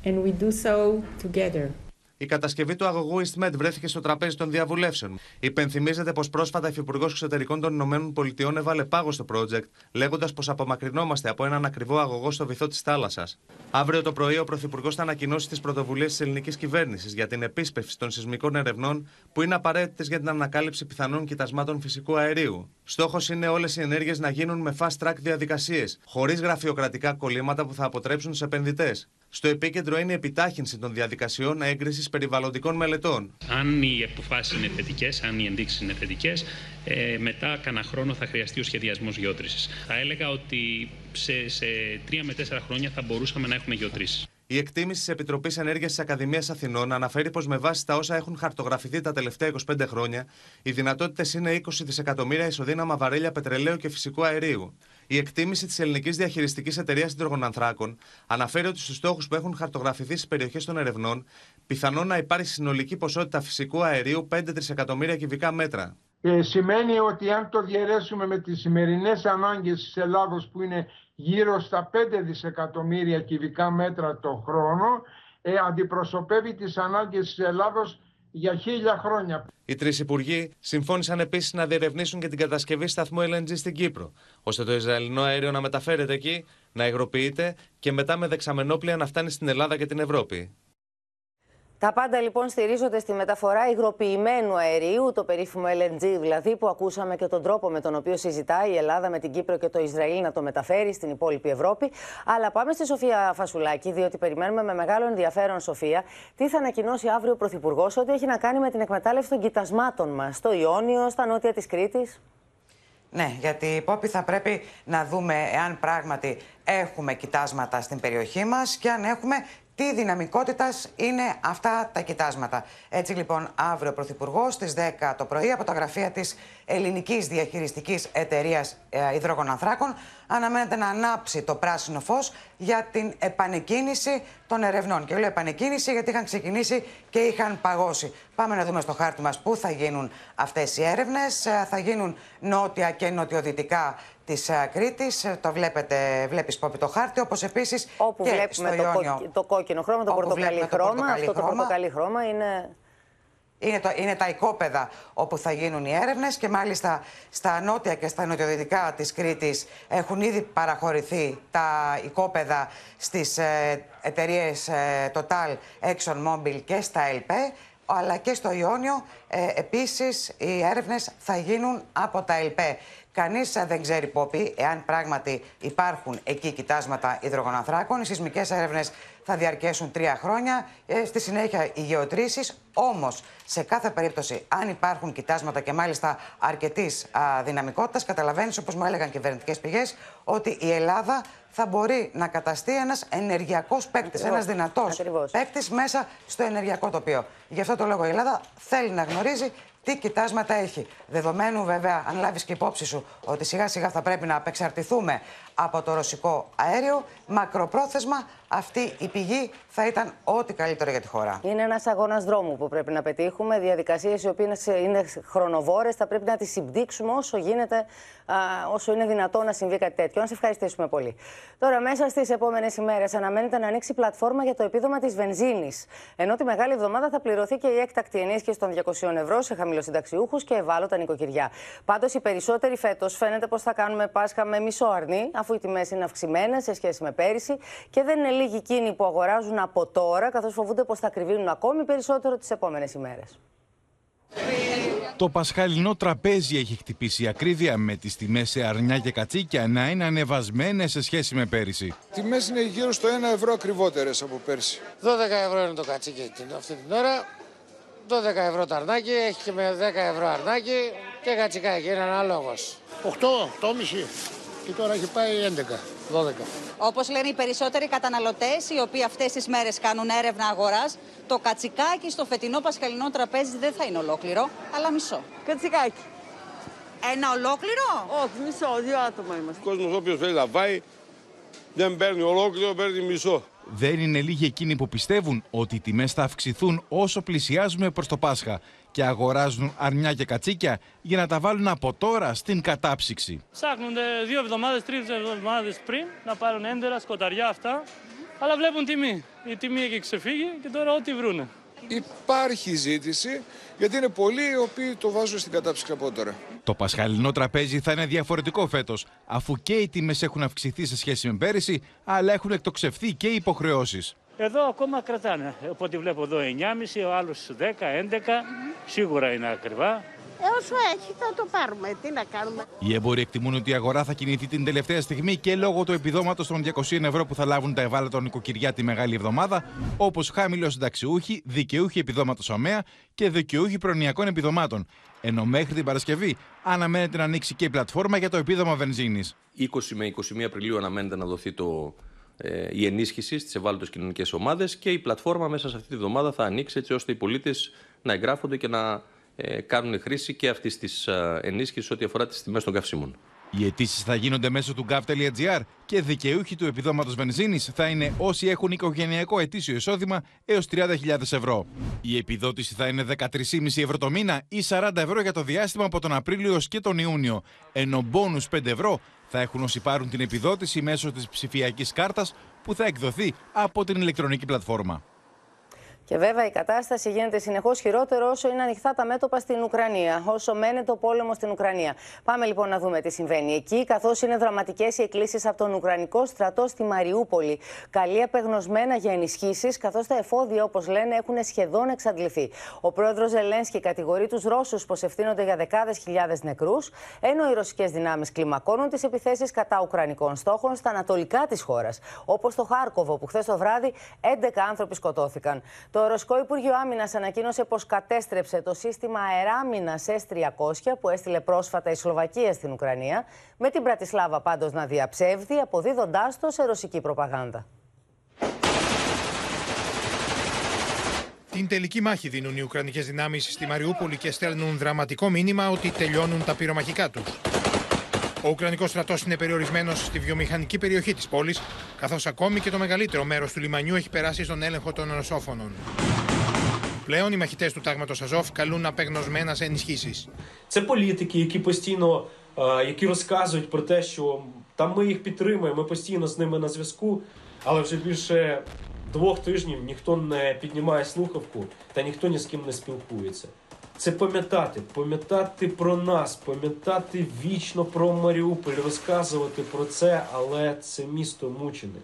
and we do so together. Η κατασκευή του αγωγού EastMed βρέθηκε στο τραπέζι των διαβουλεύσεων. Υπενθυμίζεται πως πρόσφατα η Υφυπουργός Εξωτερικών των ΗΠΑ έβαλε πάγο στο project, λέγοντας πως απομακρυνόμαστε από έναν ακριβό αγωγό στο βυθό της θάλασσας. Αύριο το πρωί, ο Πρωθυπουργός θα ανακοινώσει τις πρωτοβουλίες της ελληνικής κυβέρνησης για την επίσπευση των σεισμικών ερευνών που είναι απαραίτητες για την ανακάλυψη πιθανών κοιτασμάτων φυσικού αερίου. Στόχος είναι όλες οι ενέργειες να γίνουν με fast track διαδικασίες, χωρίς γραφειοκρατικά κολλήματα που θα αποτρέψουν τους επενδυτές. Στο επίκεντρο είναι η επιτάχυνση των διαδικασιών έγκρισης περιβαλλοντικών μελετών. Αν οι αποφάσεις είναι θετικές, αν οι ενδείξεις είναι θετικές, ε, μετά κανένα χρόνο θα χρειαστεί ο σχεδιασμός γεώτρησης. Θα έλεγα ότι σε, σε τρία με τέσσερα χρόνια θα μπορούσαμε να έχουμε γεωτρήσεις. Η εκτίμηση της Επιτροπής Ενέργειας της Ακαδημίας Αθηνών αναφέρει πως με βάση τα όσα έχουν χαρτογραφηθεί τα τελευταία 25 χρόνια, οι δυνατότητες είναι 20 δισεκατομμύρια ισοδύναμα βαρέλια πετρελαίου και φυσικού αερίου. Η εκτίμηση της Ελληνικής Διαχειριστικής Εταιρείας Συντρογονανθράκων αναφέρει ότι στους στόχους που έχουν χαρτογραφηθεί στις περιοχές των ερευνών, πιθανόν να υπάρχει συνολική ποσότητα φυσικού αερίου 5 τρισεκατομμύρια κυβικά μέτρα. Ε, σημαίνει ότι αν το διαιρέσουμε με τις σημερινές ανάγκες της Ελλάδος που είναι γύρω στα 5 δισεκατομμύρια κυβικά μέτρα το χρόνο, ε, αντιπροσωπεύει τις ανάγκες της Ελλάδος για χίλια χρόνια. Οι τρεις υπουργοί συμφώνησαν επίσης να διερευνήσουν και την κατασκευή σταθμού LNG στην Κύπρο, ώστε το Ισραηλινό αέριο να μεταφέρεται εκεί, να υγροποιείται και μετά με δεξαμενόπλια να φτάνει στην Ελλάδα και την Ευρώπη. Τα πάντα λοιπόν στηρίζονται στη μεταφορά υγροποιημένου αερίου, το περίφημο LNG δηλαδή, που ακούσαμε και τον τρόπο με τον οποίο συζητάει η Ελλάδα με την Κύπρο και το Ισραήλ να το μεταφέρει στην υπόλοιπη Ευρώπη. Αλλά πάμε στη Σοφία Φασουλάκη, διότι περιμένουμε με μεγάλο ενδιαφέρον, Σοφία, τι θα ανακοινώσει αύριο ο Πρωθυπουργός ό,τι έχει να κάνει με την εκμετάλλευση των κοιτασμάτων μας στο Ιόνιο, στα νότια της Κρήτης. Ναι, γιατί Πόπη θα πρέπει να δούμε εάν πράγματι έχουμε κοιτάσματα στην περιοχή μας και αν έχουμε τι δυναμικότητας είναι αυτά τα κοιτάσματα. Έτσι λοιπόν, αύριο ο Πρωθυπουργός στις 10 το πρωί από τα γραφεία της Ελληνικής Διαχειριστικής Εταιρείας ε, Υδρογονανθράκων αναμένεται να ανάψει το πράσινο φως για την επανεκκίνηση των ερευνών. Και λέω επανεκκίνηση γιατί είχαν ξεκινήσει και είχαν παγώσει. Πάμε να δούμε στο χάρτη μας πού θα γίνουν αυτές οι έρευνες. Ε, θα γίνουν νότια και νοτιοδυτικά της ε, Κρήτης. Το βλέπετε, βλέπεις Πόπη το χάρτη, όπως επίσης. Όπου και βλέπουμε στο το, Ιόνιο, κόκκι- το κόκκινο χρώμα, το όπου πορτοκαλί βλέπουμε το χρώμα. πορτοκαλί Αυτό το χρώμα. πορτοκαλί χρώμα είναι. Είναι, το, είναι τα οικόπεδα όπου θα γίνουν οι έρευνες και μάλιστα στα νότια και στα νοτιοδυτικά της Κρήτης έχουν ήδη παραχωρηθεί τα οικόπεδα στις ε, εταιρείες ε, Total, ExxonMobil και στα ΕΛΠΕ αλλά και στο Ιόνιο ε, επίσης οι έρευνες θα γίνουν από τα ΕΛΠΕ. Κανείς ε, δεν ξέρει πόπι εάν πράγματι υπάρχουν εκεί κοιτάσματα υδρογονανθράκων. Οι σεισμικές έρευνες θα διαρκέσουν τρία χρόνια. Ε, στη συνέχεια οι γεωτρήσεις. Όμως, σε κάθε περίπτωση, αν υπάρχουν κοιτάσματα και μάλιστα αρκετής δυναμικότητας, καταλαβαίνεις, όπως μου έλεγαν κυβερνητικές πηγές, ότι η Ελλάδα θα μπορεί να καταστεί ένας ενεργειακός παίκτης, Ακριβώς. ένας δυνατός παίκτης μέσα στο ενεργειακό τοπίο. Γι' αυτό το λόγο η Ελλάδα θέλει να γνωρίζει τι κοιτάσματα έχει. Δεδομένου βέβαια, αν λάβεις και υπόψη σου ότι σιγά σιγά θα πρέπει να απεξαρτηθούμε από το ρωσικό αέριο, μακροπρόθεσμα αυτή η πηγή θα ήταν ό,τι καλύτερο για τη χώρα. Είναι ένας αγώνας δρόμου που πρέπει να πετύχουμε. Διαδικασίες οι οποίες είναι χρονοβόρες. Θα πρέπει να τις συμπτύξουμε όσο γίνεται, α, όσο είναι δυνατό να συμβεί κάτι τέτοιο. Να σε ευχαριστήσουμε πολύ. Τώρα, μέσα στις επόμενες ημέρες αναμένεται να ανοίξει πλατφόρμα για το επίδομα της βενζίνης. Ενώ τη μεγάλη εβδομάδα θα πληρωθεί και η έκτακτη ενίσχυση των 200 ευρώ σε χαμηλοσυνταξιούχους και ευάλωτα νοικοκυριά. Πάντως, οι περισσότεροι φέτος φαίνεται πως θα κάνουμε Πάσχα με μισό αρνί, αφού οι τιμές είναι αυξημένες σε σχέση με πέρυσι και δεν είναι λίγοι εκείνοι που αγοράζουν από τώρα, καθώς φοβούνται πως θα κρυβίνουν ακόμη περισσότερο τις επόμενες ημέρες. Το πασχαλινό τραπέζι έχει χτυπήσει η ακρίβεια με τις τιμές σε αρνιά και κατσίκια να είναι ανεβασμένες σε σχέση με πέρυσι. Τιμές είναι γύρω στο 1 ευρώ ακριβότερες από πέρσι. 12 ευρώ είναι το κατσίκι την- αυτή την ώρα. 12 ευρώ το αρνάκι, έχει και με 10 ευρώ αρνάκι και κατσικάκι, είναι αναλόγως. 8, 8,5 και τώρα έχει πάει 11, 12. Όπως λένε οι περισσότεροι καταναλωτές, οι οποίοι αυτές τις μέρες κάνουν έρευνα αγοράς, το κατσικάκι στο φετινό πασχαλινό τραπέζι δεν θα είναι ολόκληρο, αλλά μισό. Κατσικάκι. Ένα ολόκληρο; Όχι, μισό, δύο άτομα είμαστε. Ο κόσμος, όποιος θέλει να φάει, δεν παίρνει ολόκληρο, παίρνει μισό. Δεν είναι λίγοι εκείνοι που πιστεύουν ότι οι τιμές θα αυξηθούν όσο πλησιάζουμε προς το Πάσχα και αγοράζουν αρνιά και κατσίκια για να τα βάλουν από τώρα στην κατάψυξη. Ψάχνονται δύο εβδομάδες, τρεις εβδομάδες πριν να πάρουν έντερα, σκοταριά αυτά. Αλλά βλέπουν τιμή. Η τιμή έχει ξεφύγει και τώρα ό,τι βρούνε. Υπάρχει ζήτηση γιατί είναι πολλοί οι οποίοι το βάζουν στην κατάψυξη από τώρα. Το πασχαλινό τραπέζι θα είναι διαφορετικό φέτος, αφού και οι τιμές έχουν αυξηθεί σε σχέση με πέρυσι, αλλά έχουν εκτοξευθεί και οι υποχρεώσεις. Εδώ ακόμα κρατάνε. Από ό,τι βλέπω εδώ 9,5, ο άλλος 10, 11. Σίγουρα είναι ακριβά. Ε, όσο έχει θα το πάρουμε. Τι να κάνουμε. Οι έμποροι εκτιμούν ότι η αγορά θα κινηθεί την τελευταία στιγμή και λόγω του επιδόματος των 200 ευρώ που θα λάβουν τα ευάλωτα νοικοκυριά τη μεγάλη εβδομάδα, όπως χαμηλός συνταξιούχοι, δικαιούχοι επιδόματος ΟΜΕΑ και δικαιούχοι προνοιακών επιδομάτων. Ενώ μέχρι την Παρασκευή αναμένεται να ανοίξει και η πλατφόρμα για το επίδομα βενζίνης. 20 με 21 Απριλίου αναμένεται να δοθεί το, ε, η ενίσχυση στις ευάλωτες κοινωνικές ομάδες και η πλατφόρμα μέσα σε αυτή τη βδομάδα θα ανοίξει έτσι ώστε οι πολίτες να εγγράφονται και να ε, κάνουν χρήση και αυτής της ενίσχυσης ό,τι αφορά τις τιμές των καυσίμων. Οι αιτήσεις θα γίνονται μέσω του gov.gr και δικαιούχοι του επιδόματος βενζίνης θα είναι όσοι έχουν οικογενειακό ετήσιο εισόδημα έως 30.000 ευρώ. Η επιδότηση θα είναι 13,5 ευρώ το μήνα ή 40 ευρώ για το διάστημα από τον Απρίλιο έως και τον Ιούνιο. Ενώ μπόνους 5 ευρώ θα έχουν όσοι πάρουν την επιδότηση μέσω της ψηφιακής κάρτας που θα εκδοθεί από την ηλεκτρονική πλατφόρμα. Και βέβαια η κατάσταση γίνεται συνεχώς χειρότερο όσο είναι ανοιχτά τα μέτωπα στην Ουκρανία, όσο μένεται ο πόλεμος στην Ουκρανία. Πάμε λοιπόν να δούμε τι συμβαίνει εκεί, καθώς είναι δραματικές οι εκκλήσεις από τον Ουκρανικό στρατό στη Μαριούπολη. Καλή απεγνωσμένα για ενισχύσεις, καθώς τα εφόδια, όπως λένε, έχουν σχεδόν εξαντληθεί. Ο πρόεδρος Ζελένσκι κατηγορεί τους Ρώσους πως ευθύνονται για δεκάδες χιλιάδες νεκρούς, ενώ οι ρωσικές δυνάμεις κλιμακώνουν τις επιθέσεις κατά Ουκρανικών στόχων στα ανατολικά της χώρας, όπως το Χάρκοβο, που χθες το βράδυ 11 άνθρωποι σκοτώθηκαν. Το Το Ρωσικό Υπουργείο Άμυνας ανακοίνωσε πως κατέστρεψε το σύστημα αεράμινας S-300 που έστειλε πρόσφατα η Σλοβακία στην Ουκρανία, με την Πρατισλάβα πάντως να διαψεύδει, αποδίδοντάς το σε ρωσική προπαγάνδα. Την τελική μάχη δίνουν οι Ουκρανικές δυνάμεις στη Μαριούπολη και στέλνουν δραματικό μήνυμα ότι τελειώνουν τα πυρομαχικά τους. Ο Ουκρανικός στρατός είναι περιορισμένος στη βιομηχανική περιοχή της πόλης, καθώς ακόμη και το μεγαλύτερο μέρος του λιμανιού έχει περάσει στον έλεγχο των ρωσόφωνων. Πλέον οι μαχητέ του τάγματο Αζόφ καλούν απεγνωσμένα σε ενισχύσει. Це політики, які постійно е, які розказують про те, що там ми їх підтримуємо, ми постійно з ними на зв'язку, але вже більше двох тижнів ніхто не піднімає слухавку та ніхто ні з ким не спілкується. Це пам'ятати, пам'ятати про нас, пам'ятати вічно про Маріуполь, розказувати про це, але це місто мучене.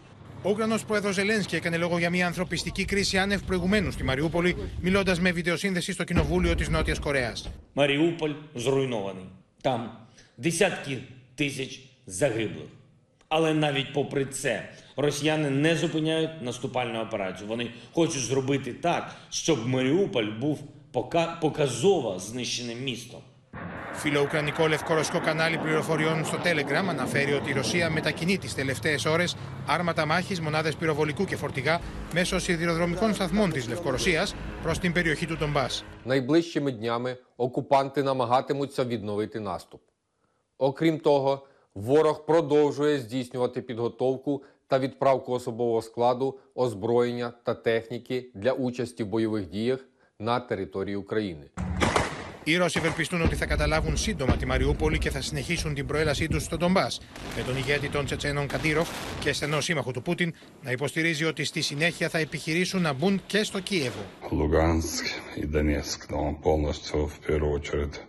Ο Ουκρανό πρόεδρο Ζελένσκι έκανε λόγο για μια ανθρωπιστική κρίση άνευ προηγουμένου στη Μαριούπολη, μιλώντα με βιντεοσύνδεση στο Κοινοβούλιο τη Νότια Κορέα. Маріуполь зруйнований. Там десятки тисяч загиблих. Але навіть попри це росіяни не зупиняють наступальну операцію. Вони хочуть зробити так, щоб Маріуполь був пока- показово знищеним містом. Φιλοουκρανικό λευκορωσικό κανάλι πληροφοριών στο Telegram αναφέρει ότι η Ρωσία μετακινεί τι τελευταίε ώρε άρματα μάχη, μονάδε πυροβολικού και φορτηγά μέσω σιδηροδρομικών σταθμών τη Λευκορωσία προ την περιοχή του Ντομπά. Найближчими днями окупанти намагатимуться відновити наступ. Окрім того, ворог продовжує здійснювати підготовку та відправку особового складу, озброєння та техніки для участі в бойових діях на території України. Οι Ρώσοι ευελπιστούν ότι θα καταλάβουν σύντομα τη Μαριούπολη και θα συνεχίσουν την προέλασή του στο Ντομπά, με τον ηγέτη των Τσετσένων Καντήροφ και στενό σύμμαχο του Πούτιν να υποστηρίζει ότι στη συνέχεια θα επιχειρήσουν να μπουν και στο Κίεβο. Луганск и Донецк, но полностью в первую очередь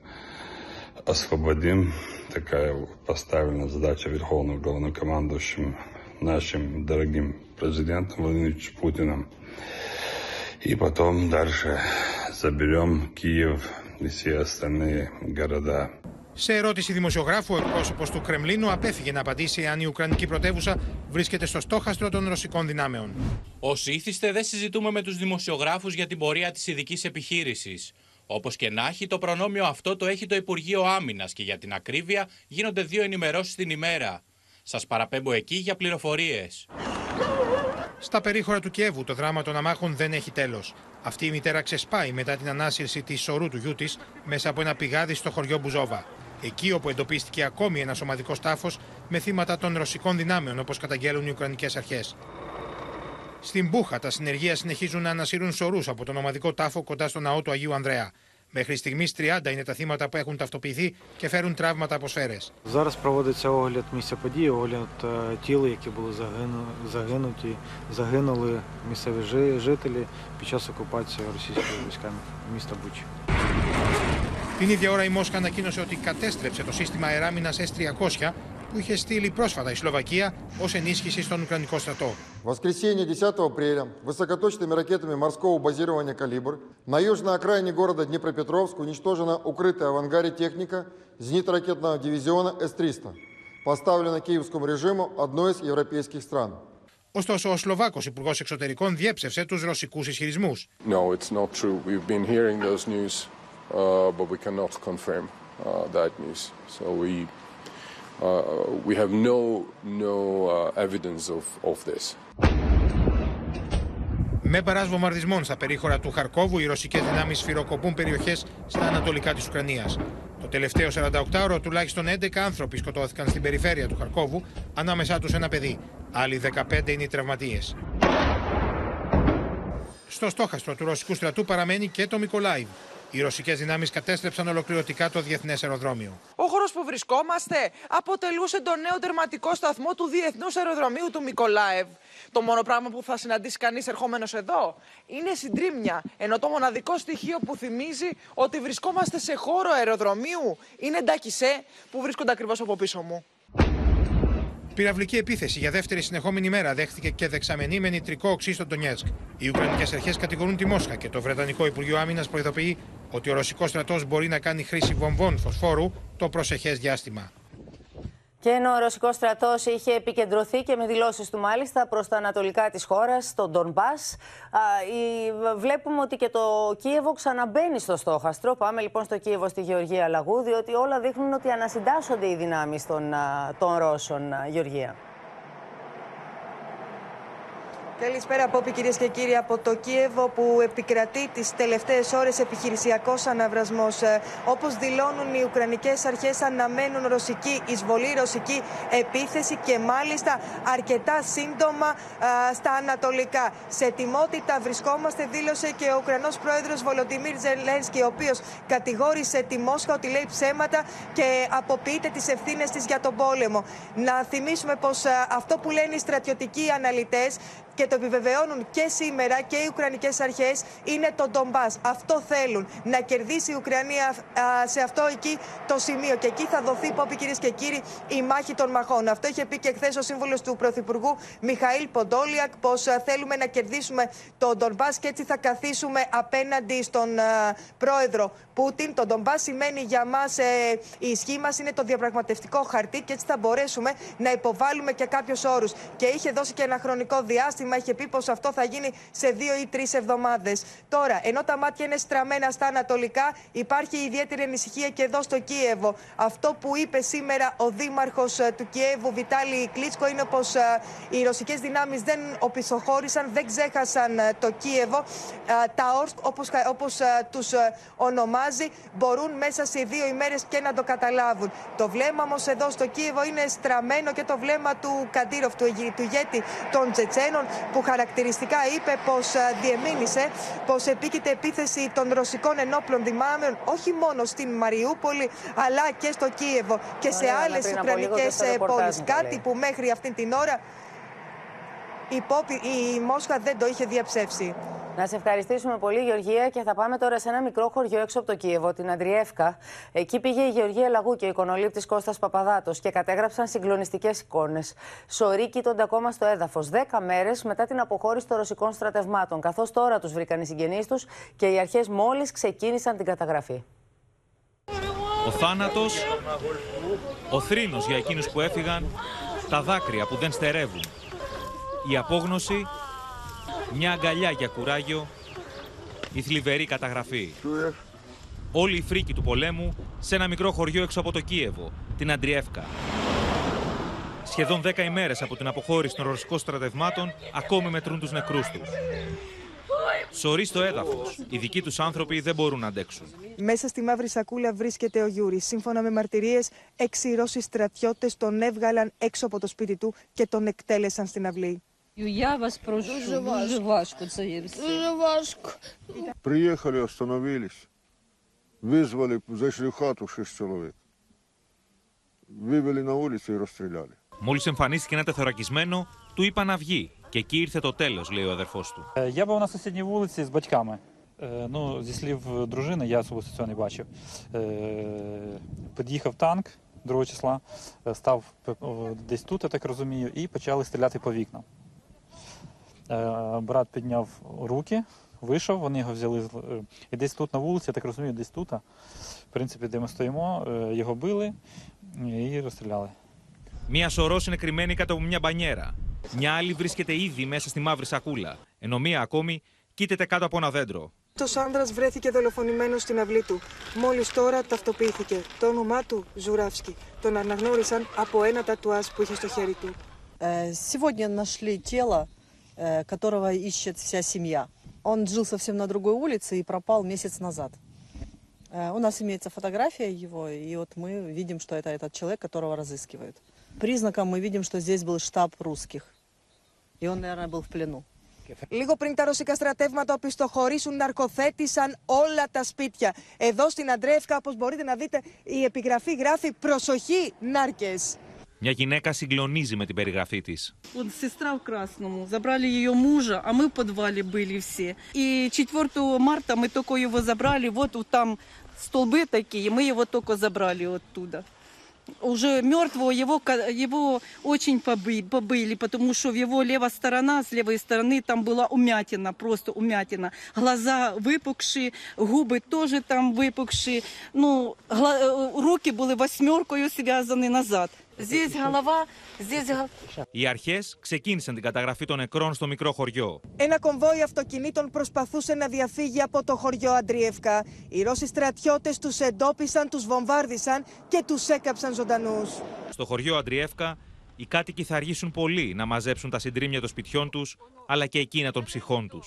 освободим. Такая поставлена задача Верховным главнокомандующим нашим дорогим президентом Владимиром Путиным. И потом дальше заберем Киев и все остальные города. Σε ερώτηση δημοσιογράφου, ο εκπρόσωπο του Κρεμλίνου απέφυγε να απαντήσει αν η Ουκρανική πρωτεύουσα βρίσκεται στο στόχαστρο των ρωσικών δυνάμεων. Όσοι ήθιστε δεν συζητούμε με τους δημοσιογράφους για την πορεία της ειδική επιχείρησης. Όπως και να έχει, το προνόμιο αυτό το έχει το Υπουργείο Άμυνας και για την ακρίβεια γίνονται δύο ενημερώσεις την ημέρα. Σας παραπέμπω εκεί για πληροφορίες. Στα περίχωρα του Κιέβου το δράμα των αμάχων δεν έχει τέλος. Αυτή η μητέρα ξεσπάει μετά την ανάσυρση της σωρού του γιού της μέσα από ένα πηγάδι στο χωριό Μπουζόβα. Εκεί όπου εντοπίστηκε ακόμη ένας ομαδικός τάφος με θύματα των ρωσικών δυνάμεων, όπως καταγγέλουν οι Ουκρανικές αρχές. Στην Μπούχα, τα συνεργεία συνεχίζουν να ανασύρουν σωρούς από τον ομαδικό τάφο κοντά στο ναό του Αγίου Ανδρέα. Μέχρι στιγμή 30 είναι τα θύματα που έχουν ταυτοποιηθεί και φέρουν τραύματα από σφαίρες. Зараз проводиться огляд місця події, огляд е, тіл, які були загину, загинуті, загинули місцеві жи- жителі під час окупації російськими військами міста Бучі. Την ίδια ώρα η Μόσχα ανακοίνωσε ότι κατέστρεψε το σύστημα αεράμινα S-300 που είχε στείλει πρόσφατα η Σλοβακία ω ενίσχυση στον Ουκρανικό στρατό. В воскресенье 10 апреля высокоточными ракетами морского базирования «Калибр» на южной окраине города Днепропетровск уничтожена укрытая в ангаре техника зенитно-ракетного дивизиона С-300, поставлена киевскому режиму одной из европейских стран. Ωστόσο, ο Σλοβάκος Υπουργό Εξωτερικών διέψευσε του ρωσικού ισχυρισμού. No, it's not true. We've been hearing those news, uh, but we cannot confirm uh, that news. So we uh, we have no no uh, evidence of of this. Με παρά βομβαρδισμών στα περίχωρα του Χαρκόβου, οι ρωσικές δυνάμεις σφυροκοπούν περιοχές στα ανατολικά της Ουκρανίας. Το τελευταίο 48ωρο τουλάχιστον 11 άνθρωποι σκοτώθηκαν στην περιφέρεια του Χαρκόβου, ανάμεσά τους ένα παιδί. Άλλοι 15 είναι οι τραυματίες. Στο στόχαστρο του ρωσικού στρατού παραμένει και το Μικολάιβ. Οι ρωσικές δυνάμεις κατέστρεψαν ολοκληρωτικά το διεθνές αεροδρόμιο. Ο χώρος που βρισκόμαστε αποτελούσε το νέο τερματικό σταθμό του Διεθνούς Αεροδρομίου του Μικολάευ. Το μόνο πράγμα που θα συναντήσει κανείς ερχόμενος εδώ είναι συντρίμμια. Ενώ το μοναδικό στοιχείο που θυμίζει ότι βρισκόμαστε σε χώρο αεροδρομίου είναι Ντάκισέ που βρίσκονται ακριβώς από πίσω μου. Πυραυλική επίθεση για δεύτερη συνεχόμενη μέρα δέχτηκε και δεξαμενή με νητρικό οξύ στο Ντονιέτσκ. Οι Ουκρανικές αρχές κατηγορούν τη Μόσχα και το Βρετανικό Υπουργείο Άμυνας προειδοποιεί ότι ο ρωσικός στρατός μπορεί να κάνει χρήση βομβών φωσφόρου το προσεχές διάστημα. Και ενώ ο Ρωσικός στρατός είχε επικεντρωθεί και με δηλώσεις του μάλιστα προς τα ανατολικά της χώρας, στον Ντομπά, βλέπουμε ότι και το Κίεβο ξαναμπαίνει στο στόχαστρο. Πάμε λοιπόν στο Κίεβο στη Γεωργία Λαγού, διότι όλα δείχνουν ότι ανασυντάσσονται οι δυνάμεις των, α, των Ρώσων, α, Γεωργία. Καλησπέρα από όπου κυρίες και κύριοι από το Κίεβο που επικρατεί τις τελευταίες ώρες επιχειρησιακός αναβρασμός. Όπως δηλώνουν οι Ουκρανικές αρχές, αναμένουν ρωσική εισβολή, ρωσική επίθεση και μάλιστα αρκετά σύντομα α, στα ανατολικά. Σε ετοιμότητα βρισκόμαστε, δήλωσε και ο Ουκρανός πρόεδρος Βολοντιμίρ Ζελένσκι, ο οποίος κατηγόρησε τη Μόσχα ότι λέει ψέματα και αποποιείται τις ευθύνες της για τον πόλεμο. Να θυμίσουμε πως αυτό που λένε οι στρατιωτικοί αναλυτές και το επιβεβαιώνουν και σήμερα και οι Ουκρανικές αρχές είναι το Ντομπάς. Αυτό θέλουν. Να κερδίσει η Ουκρανία α, σε αυτό εκεί το σημείο. Και εκεί θα δοθεί, Πόπη κυρίες και κύριοι, η μάχη των μαχών. Αυτό είχε πει και χθες ο σύμβολο του Πρωθυπουργού Μιχαήλ Ποντόλιακ, πως θέλουμε να κερδίσουμε το Ντομπάς και έτσι θα καθίσουμε απέναντι στον α, πρόεδρο Πούτιν. Το Ντομπάς σημαίνει για μας, ε, η ισχύ μας είναι το διαπραγματευτικό χαρτί και έτσι θα μπορέσουμε να υποβάλουμε και κάποιους όρους. Και είχε δώσει και ένα χρονικό διάστημα διάστημα είχε πει πως αυτό θα γίνει σε δύο ή τρεις εβδομάδες. Τώρα, ενώ τα μάτια είναι στραμμένα στα ανατολικά, υπάρχει ιδιαίτερη ανησυχία και εδώ στο Κίεβο. Αυτό που είπε σήμερα ο δήμαρχος του Κιέβου, Βιτάλη Κλίτσκο, είναι πως οι ρωσικές δυνάμεις δεν οπισθοχώρησαν, δεν ξέχασαν το Κίεβο. Τα Όρσκ, όπως τους ονομάζει, μπορούν μέσα σε δύο ημέρες και να το καταλάβουν. Το βλέμμα όμως εδώ στο Κίεβο είναι στραμμένο και το βλέμμα του Καντήροφ, του ηγέτη των Τσετσένων, που χαρακτηριστικά είπε πως διεμήνυσε πως επίκειται επίθεση των ρωσικών ενόπλων δυνάμεων όχι μόνο στην Μαριούπολη αλλά και στο Κίεβο και σε άλλες ουκρανικές πόλεις. Κάτι που μέχρι αυτή την ώρα η, η Μόσχα δεν το είχε διαψεύσει. Να σε ευχαριστήσουμε πολύ, Γεωργία, και θα πάμε τώρα σε ένα μικρό χωριό έξω από το Κίεβο, την Αντριεύκα. Εκεί πήγε η Γεωργία Λαγού και ο εικονολήπτη Κώστας Παπαδάτος και κατέγραψαν συγκλονιστικές εικόνες. Σωροί κοίτονται ακόμα στο έδαφος, δέκα μέρες μετά την αποχώρηση των ρωσικών στρατευμάτων, καθώς τώρα τους βρήκαν οι συγγενείς τους και οι αρχές μόλις ξεκίνησαν την καταγραφή. Ο θάνατος, ο θρήνος για εκείνους που έφυγαν, τα δάκρυα που δεν στερεύουν, η απόγνωση μια αγκαλιά για κουράγιο, η θλιβερή καταγραφή. Όλη η φρίκη του πολέμου σε ένα μικρό χωριό έξω από το Κίεβο, την Αντριεύκα. Σχεδόν 10 ημέρες από την αποχώρηση των ρωσικών στρατευμάτων, ακόμη μετρούν τους νεκρούς τους. Σωρί στο έδαφος. Οι δικοί τους άνθρωποι δεν μπορούν να αντέξουν. Μέσα στη μαύρη σακούλα βρίσκεται ο Γιούρης. Σύμφωνα με μαρτυρίες, έξι Ρώσοι στρατιώτες τον έβγαλαν έξω από το σπίτι του και τον εκτέλεσαν στην αυλή. Я вас прошу, дуже важко, важко це є все. Дуже важко. Приехали, остановились, вызвали, зашли в хату шесть человек. Вывели на улицу и расстреляли. Μόλι εμφανίστηκε ένα τεθωρακισμένο, του είπα να βγει. Και εκεί ήρθε το τέλο, λέει ο αδερφό του. Я був на сусідній вулиці з батьками. Е, Ну, зі слів дружини, я особисто цього не бачив. Е, Під'їхав танк 2 числа, е, став е, десь тут, я так розумію, і почали стріляти по вікнам. Е, Брат підняв руки, вийшов, вони його взяли. з- е, І десь тут на вулиці, я так розумію, десь тут, в принципі, де ми стоїмо, е, його били і розстріляли. Μία σωρό είναι κρυμμένη κάτω από μια μπανιέρα. Μια άλλη βρίσκεται ήδη μέσα στη μαύρη σακούλα. Ενώ μία ακόμη κοίταται κάτω από ένα δέντρο. Το άνδρα βρέθηκε δολοφονημένο στην αυλή του. Μόλι τώρα ταυτοποιήθηκε. Το όνομά του Ζουράφσκι. Τον αναγνώρισαν από ένα τατουάζ που είχε στο χέρι του. Э, Сегодня нашли тело, э, которого ищет вся семья. Он жил совсем на другой улице и пропал месяц назад. Э, У нас имеется фотография его, и вот мы видим, что это этот человек, которого разыскивают. Признаком мы видим, что здесь был штаб русских. И он, наверное, был в плену. Λίγο πριν τα ρωσικά στρατεύματα οπισθοχωρήσουν, ναρκοθέτησαν όλα τα σπίτια. Εδώ στην Αντρέφκα, όπως μπορείτε να δείτε, η επιγραφή γράφει «Προσοχή, νάρκες». Μια γυναίκα συγκλονίζει με την περιγραφή της. Вот сестра в Красному, забрали ее мужа, а мы в подвале были все. И 4 марта мы только его забрали, вот там столбы такие, мы его только забрали оттуда. Уже мертвого его, ка- его очень побы- побили, потому что в его левая сторона, с левой стороны там была умятина, просто умятина. Глаза выпукшие, губы тоже там выпукшие. Ну, гла- э, руки были восьмеркою связаны назад. Здесь голова, здесь голова. Οι αρχέ ξεκίνησαν την καταγραφή των νεκρών στο μικρό χωριό. Ένα κομβόι αυτοκινήτων προσπαθούσε να διαφύγει από το χωριό Αντριεύκα. Οι Ρώσοι στρατιώτε του εντόπισαν, του βομβάρδισαν και του έκαψαν ζωντανού. Στο χωριό Αντριεύκα, οι κάτοικοι θα αργήσουν πολύ να μαζέψουν τα συντρίμια των σπιτιών του, αλλά και εκείνα των ψυχών του.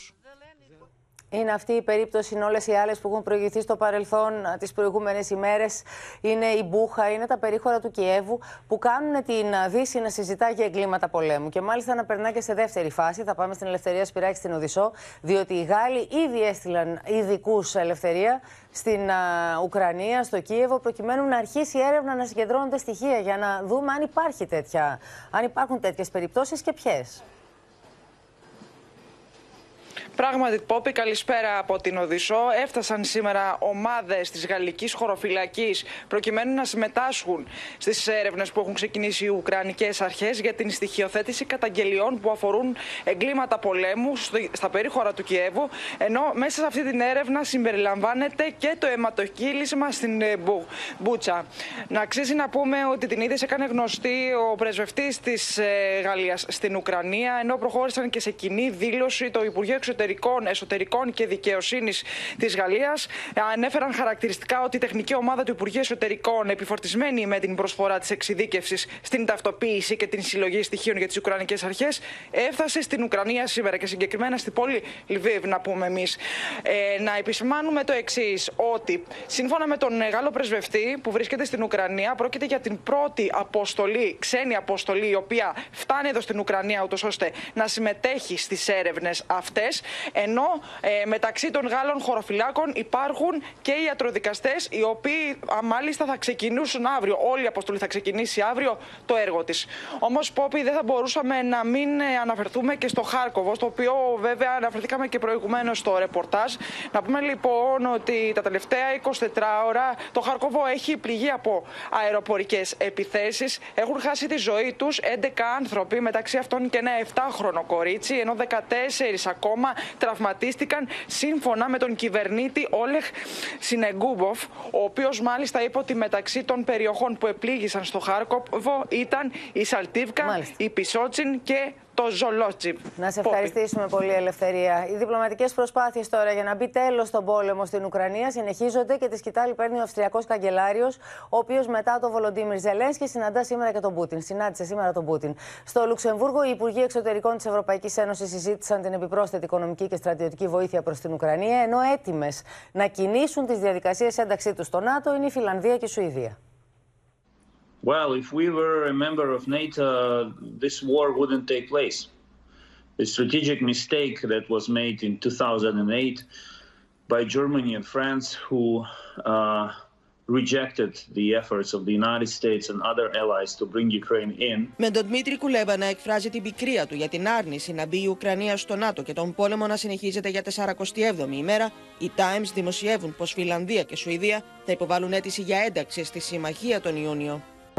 Είναι αυτή η περίπτωση, είναι όλες οι άλλες που έχουν προηγηθεί στο παρελθόν τις προηγούμενες ημέρες. Είναι η Μπούχα, είναι τα περίχωρα του Κιέβου που κάνουν την Δύση να συζητά για εγκλήματα πολέμου. Και μάλιστα να περνά και σε δεύτερη φάση. Θα πάμε στην Ελευθερία Σπυράκη στην Οδυσσό, διότι οι Γάλλοι ήδη έστειλαν ειδικούς ελευθερία στην Ουκρανία, στο Κίεβο, προκειμένου να αρχίσει η έρευνα να συγκεντρώνονται στοιχεία για να δούμε αν, υπάρχει τέτοια, αν υπάρχουν τέτοιες περιπτώσεις και ποιες. Πράγματι, Πόπη, καλησπέρα από την Οδυσσό. Έφτασαν σήμερα ομάδες της γαλλικής χωροφυλακής προκειμένου να συμμετάσχουν στις έρευνες που έχουν ξεκινήσει οι Ουκρανικές αρχές για την στοιχειοθέτηση καταγγελιών που αφορούν εγκλήματα πολέμου στα περίχωρα του Κιέβου. Ενώ μέσα σε αυτή την έρευνα συμπεριλαμβάνεται και το αιματοκύλισμα στην ε, Μπούτσα. Να αξίζει να πούμε ότι την είδηση έκανε γνωστή ο πρεσβευτής της ε, Γαλλίας στην Ουκρανία, ενώ προχώρησαν και σε κοινή δήλωση το Υπουργείο Εξωτερικών Εσωτερικών και Δικαιοσύνης της Γαλλίας ανέφεραν χαρακτηριστικά ότι η τεχνική ομάδα του Υπουργείου Εσωτερικών, επιφορτισμένη με την προσφορά της εξειδίκευσης στην ταυτοποίηση και την συλλογή στοιχείων για τις Ουκρανικές Αρχές, έφτασε στην Ουκρανία σήμερα και συγκεκριμένα στην πόλη Λιβύβ, να πούμε εμείς. Ε, να επισημάνουμε το εξής, ότι σύμφωνα με τον Γάλλο πρεσβευτή που βρίσκεται στην Ουκρανία, πρόκειται για την πρώτη αποστολή, ξένη αποστολή, η οποία φτάνει εδώ στην Ουκρανία, ούτως ώστε να συμμετέχει στις έρευνες αυτές. Ενώ ε, μεταξύ των Γάλλων χωροφυλάκων υπάρχουν και οι ιατροδικαστές, οι οποίοι α, μάλιστα θα ξεκινήσουν αύριο. Όλη η αποστολή θα ξεκινήσει αύριο το έργο της. Όμως, Πόπη, δεν θα μπορούσαμε να μην ε, αναφερθούμε και στο Χάρκοβος, στο οποίο βέβαια αναφερθήκαμε και προηγουμένως στο ρεπορτάζ. Να πούμε λοιπόν ότι τα τελευταία 24 ώρα το Χάρκοβο έχει πληγεί από αεροπορικές επιθέσεις. Έχουν χάσει τη ζωή τους 11 άνθρωποι, μεταξύ αυτών και ένα 7χρονο κορίτσι, ενώ 14 ακόμα τραυματίστηκαν σύμφωνα με τον κυβερνήτη Όλεχ Σινεγκούμποφ, ο οποίος μάλιστα είπε ότι μεταξύ των περιοχών που επλήγησαν στο Χάρκοβο ήταν η Σαλτίβκα, η Πισότσιν και το Ζολότσι. Να σε ευχαριστήσουμε πολύ, Ελευθερία. Οι διπλωματικές προσπάθειες τώρα για να μπει τέλος στον πόλεμο στην Ουκρανία συνεχίζονται και τη σκητάλη παίρνει ο Αυστριακός Καγκελάριος, ο οποίος μετά το Βολοντίμιρ Ζελένσκι συναντά σήμερα και τον Πούτιν. Συνάντησε σήμερα τον Πούτιν. Στο Λουξεμβούργο, οι Υπουργοί Εξωτερικών της Ευρωπαϊκής Ένωσης συζήτησαν την επιπρόσθετη οικονομική και στρατιωτική βοήθεια προς την Ουκρανία, ενώ έτοιμες να κινήσουν τις διαδικασίες ένταξή τους στο ΝΑΤΟ είναι η Φιλανδία και η Σουηδία. Well, if we were a member of NATO, this war wouldn't take place. The strategic mistake that was made in 2008 by Germany and France, who uh, rejected the efforts of the United States and other allies to bring Ukraine in. Με τον Δημήτρη Κουλέβα να εκφράζει την πικρία του για την άρνηση να μπει η Ουκρανία στο ΝΑΤΟ και τον πόλεμο να συνεχίζεται για 47η ημέρα, οι Times δημοσιεύουν πως Φιλανδία και Σουηδία θα υποβάλουν αίτηση για ένταξη στη συμμαχία τον Ιούνιο.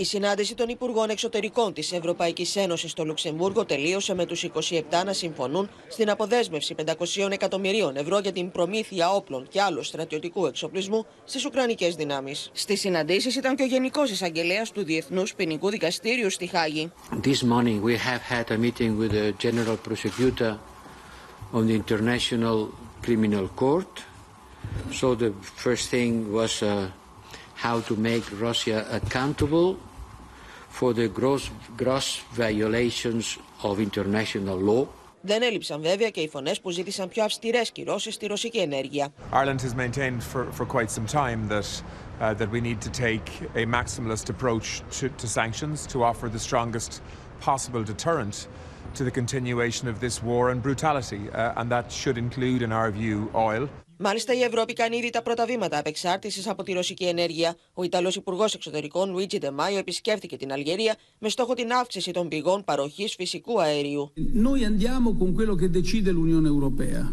Η συνάντηση των Υπουργών Εξωτερικών της Ευρωπαϊκής Ένωσης στο Λουξεμβούργο τελείωσε με τους 27 να συμφωνούν στην αποδέσμευση 500 εκατομμυρίων ευρώ για την προμήθεια όπλων και άλλου στρατιωτικού εξοπλισμού στις Ουκρανικές δυνάμεις. Στις συναντήσεις ήταν και ο Γενικός Εισαγγελέας του Διεθνούς Ποινικού Δικαστήριου στη Χάγη. This morning we have had a meeting with the General Prosecutor of the International Criminal Court. So the first thing was uh, how to make Russia accountable for the gross, gross violations of international law. Δεν έλειψαν βέβαια και οι φωνές που ζήτησαν πιο αυστηρές κυρώσεις στη ρωσική ενέργεια. Ireland has maintained for, for quite some time that, uh, that we need to take a maximalist approach to, to sanctions to offer the strongest possible deterrent to the continuation of this war and brutality, uh, and that should include, in our view, oil. Μάλιστα, η Ευρώπη κάνει ήδη τα πρώτα βήματα απεξάρτησης από τη ρωσική ενέργεια. Ο Ιταλός Υπουργός Εξωτερικών Λουίτζι Ντεμάιο επισκέφθηκε την Αλγερία με στόχο την αύξηση των πηγών παροχής φυσικού αερίου. Noi andiamo con quello che decide l'Unione Europea.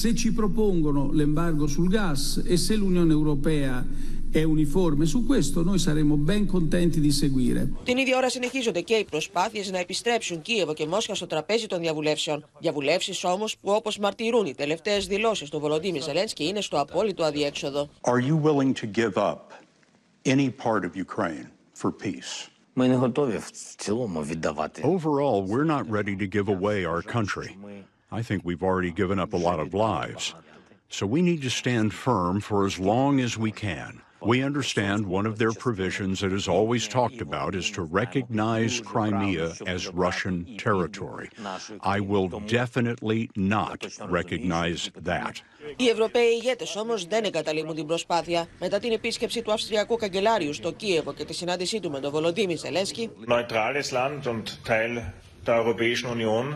Se ci propongono l'embargo sul gas e se l'Unione Europea è uniforme su questo, noi saremo ben contenti di seguire. Την ίδια ώρα συνεχίζονται και οι προσπάθειε να επιστρέψουν Κίεβο και Μόσχα στο τραπέζι των διαβουλεύσεων. Διαβουλεύσει όμω που, όπω μαρτυρούν οι τελευταίε δηλώσει του Βολοντίμι Ζελένσκι, είναι στο απόλυτο αδιέξοδο. Are you willing to give up any part of Ukraine for peace? Ми не готові в цілому віддавати. Overall, we're not ready to give away our country. I think we've already given up a lot of lives. So we need to stand firm for as long as we can. We understand one of their provisions that is always talked about is to recognize Crimea as Russian territory. I will definitely not recognize that. Οι Ευρωπαίοι ηγέτε όμω δεν εγκαταλείπουν την προσπάθεια. Μετά την επίσκεψη του Αυστριακού Καγκελάριου στο Κίεβο και τη συνάντησή του με τον Βολοντίμι Ζελένσκι, neutrales Land und Teil der Europäischen Union.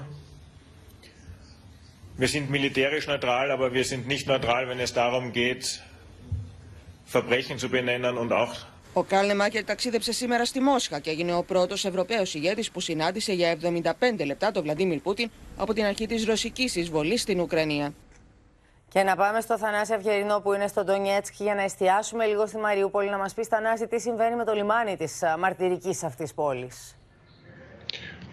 Wir sind militärisch neutral, aber wir sind nicht neutral, wenn es darum geht, Verbrechen zu benennen und auch Ο Κάλνε Μάκερ ταξίδεψε σήμερα στη Μόσχα και έγινε ο πρώτος Ευρωπαίος ηγέτης που συνάντησε για 75 λεπτά τον Βλαντίμιρ Πούτιν από την αρχή της ρωσικής εισβολής στην Ουκρανία. Και να πάμε στο Θανάση Αυγερινό που είναι στο Ντονιέτσκ για να εστιάσουμε λίγο στη Μαριούπολη. Να μας πει, Θανάση, τι συμβαίνει με το λιμάνι της μαρτυρικής αυτής πόλης.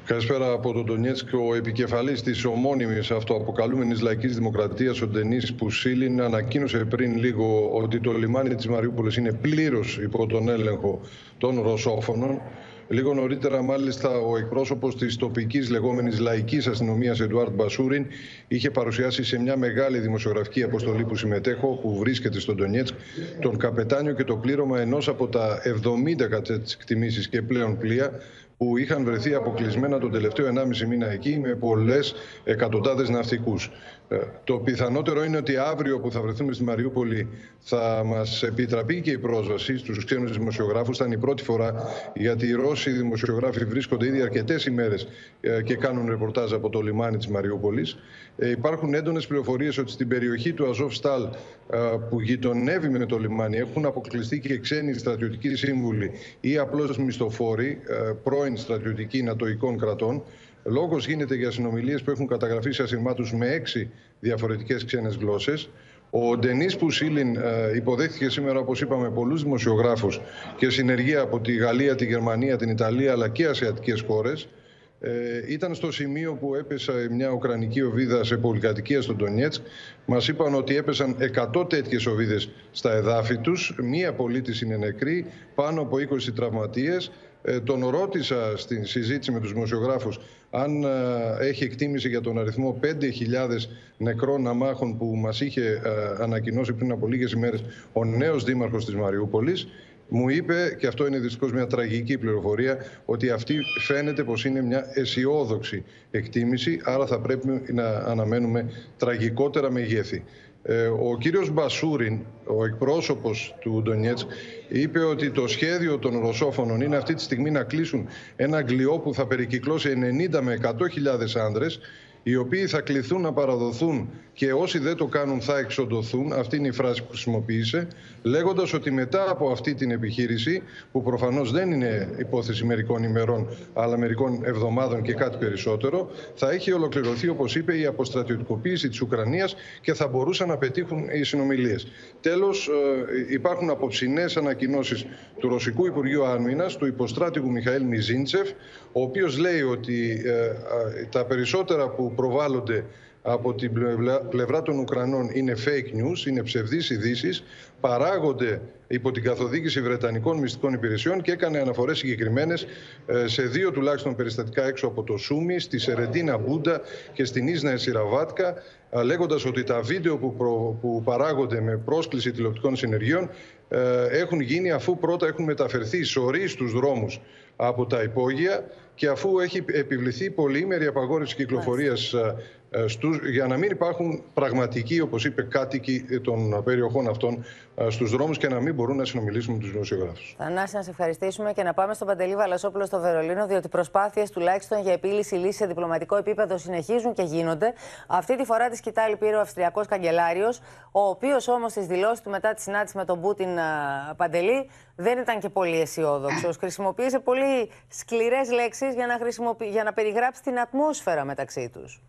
Καλησπέρα από τον Ντονιέτσκ. Ο επικεφαλής της ομώνυμη αυτοαποκαλούμενης λαϊκής δημοκρατίας, ο Ντενής Πουσίλιν, ανακοίνωσε πριν λίγο ότι το λιμάνι της Μαριούπολης είναι πλήρως υπό τον έλεγχο των Ρωσόφωνων. Λίγο νωρίτερα, μάλιστα, ο εκπρόσωπος της τοπικής λεγόμενης λαϊκής αστυνομίας, Εντουάρτ Μπασούριν, είχε παρουσιάσει σε μια μεγάλη δημοσιογραφική αποστολή που συμμετέχω, που βρίσκεται στον Ντονιέτσκ, τον καπετάνιο και το πλήρωμα ενός από τα 70 κατά τι εκτιμήσεις και πλέον πλοία που είχαν βρεθεί αποκλεισμένα τον τελευταίο 1,5 μήνα εκεί με πολλές εκατοντάδες ναυτικούς. Το πιθανότερο είναι ότι αύριο που θα βρεθούμε στη Μαριούπολη θα μας επιτραπεί και η πρόσβαση στους ξένους δημοσιογράφους. Θα είναι η πρώτη φορά γιατί οι Ρώσοι δημοσιογράφοι βρίσκονται ήδη αρκετές ημέρες και κάνουν ρεπορτάζ από το λιμάνι της Μαριούπολης. Υπάρχουν έντονες πληροφορίες ότι στην περιοχή του Αζόφ Στάλ που γειτονεύει με το λιμάνι έχουν αποκλειστεί και ξένοι στρατιωτικοί σύμβουλοι ή απλώς μισθοφόροι, πρώην στρατιωτικοί νατοικών κρατών. Λόγος γίνεται για συνομιλίες που έχουν καταγραφεί σε ασυρμάτου με έξι διαφορετικές ξένες γλώσσες. Ο Ντενή Πουσίλιν υποδέχθηκε σήμερα, όπως είπαμε, πολλούς δημοσιογράφους και συνεργεία από τη Γαλλία, τη Γερμανία, την Ιταλία αλλά και ασιατικές χώρες. Ε, ήταν στο σημείο που έπεσε μια ουκρανική οβίδα σε πολυκατοικία στον Ντονιέτσκ. Μας είπαν ότι έπεσαν 100 τέτοιες οβίδες στα εδάφη τους. Μία πολίτης είναι νεκρή, πάνω από 20 τραυματίες. Ε, τον ρώτησα στην συζήτηση με τους δημοσιογράφους αν ε, έχει εκτίμηση για τον αριθμό 5.000 νεκρών αμάχων που μας είχε ε, ανακοινώσει πριν από λίγες ημέρες ο νέος δήμαρχος της Μαριούπολης. Μου είπε, και αυτό είναι δυστυχώς μια τραγική πληροφορία, ότι αυτή φαίνεται πως είναι μια αισιόδοξη εκτίμηση, άρα θα πρέπει να αναμένουμε τραγικότερα μεγέθη. Ε, ο κύριος Μπασούριν, ο εκπρόσωπος του Ντονιέτς, είπε ότι το σχέδιο των Ρωσόφωνων είναι αυτή τη στιγμή να κλείσουν ένα αγγλιό που θα περικυκλώσει 90 με 100 χιλιάδες άνδρες οι οποίοι θα κληθούν να παραδοθούν και όσοι δεν το κάνουν θα εξοντωθούν, αυτή είναι η φράση που χρησιμοποίησε, λέγοντας ότι μετά από αυτή την επιχείρηση, που προφανώς δεν είναι υπόθεση μερικών ημερών, αλλά μερικών εβδομάδων και κάτι περισσότερο, θα έχει ολοκληρωθεί, όπως είπε, η αποστρατιωτικοποίηση της Ουκρανίας και θα μπορούσαν να πετύχουν οι συνομιλίες. Τέλος, υπάρχουν απόψινέ ανακοινώσεις του Ρωσικού Υπουργείου Άμυνας, του υποστράτηγου Μιχαήλ Μιζίντσεφ, ο οποίος λέει ότι τα περισσότερα που προβάλλονται από την πλευρά των Ουκρανών είναι fake news, είναι ψευδείς ειδήσεις, παράγονται υπό την καθοδήγηση Βρετανικών μυστικών υπηρεσιών και έκανε αναφορές συγκεκριμένες σε δύο τουλάχιστον περιστατικά έξω από το Σούμι, στη Σερεντίνα Μπούντα και στην Ίσνα Εσιραβάτκα, λέγοντας ότι τα βίντεο που, που παράγονται με πρόσκληση τηλεοπτικών συνεργείων έχουν γίνει αφού πρώτα έχουν μεταφερθεί σωροί στους δρόμους από τα υπόγεια και αφού έχει επιβληθεί πολυήμερη απαγόρευση κυκλοφορίας στους, για να μην υπάρχουν πραγματικοί, όπως είπε, κάτοικοι των περιοχών αυτών στους δρόμους και να μην μπορούν να συνομιλήσουν με τους δημοσιογράφους. Θανάση, να σε ευχαριστήσουμε και να πάμε στον Παντελή Βαλασόπουλο στο Βερολίνο, διότι προσπάθειες τουλάχιστον για επίλυση λύσης σε διπλωματικό επίπεδο συνεχίζουν και γίνονται. Αυτή τη φορά τη σκητάλη πήρε ο Αυστριακός Καγκελάριος, ο οποίος όμως στις δηλώσεις του μετά τη συνάντηση με τον Πούτιν Παντελή δεν ήταν και πολύ αισιόδοξος. *coughs* Χρησιμοποίησε πολύ σκληρές λέξεις για, να για να περιγράψει την ατμόσφαιρα μεταξύ τους.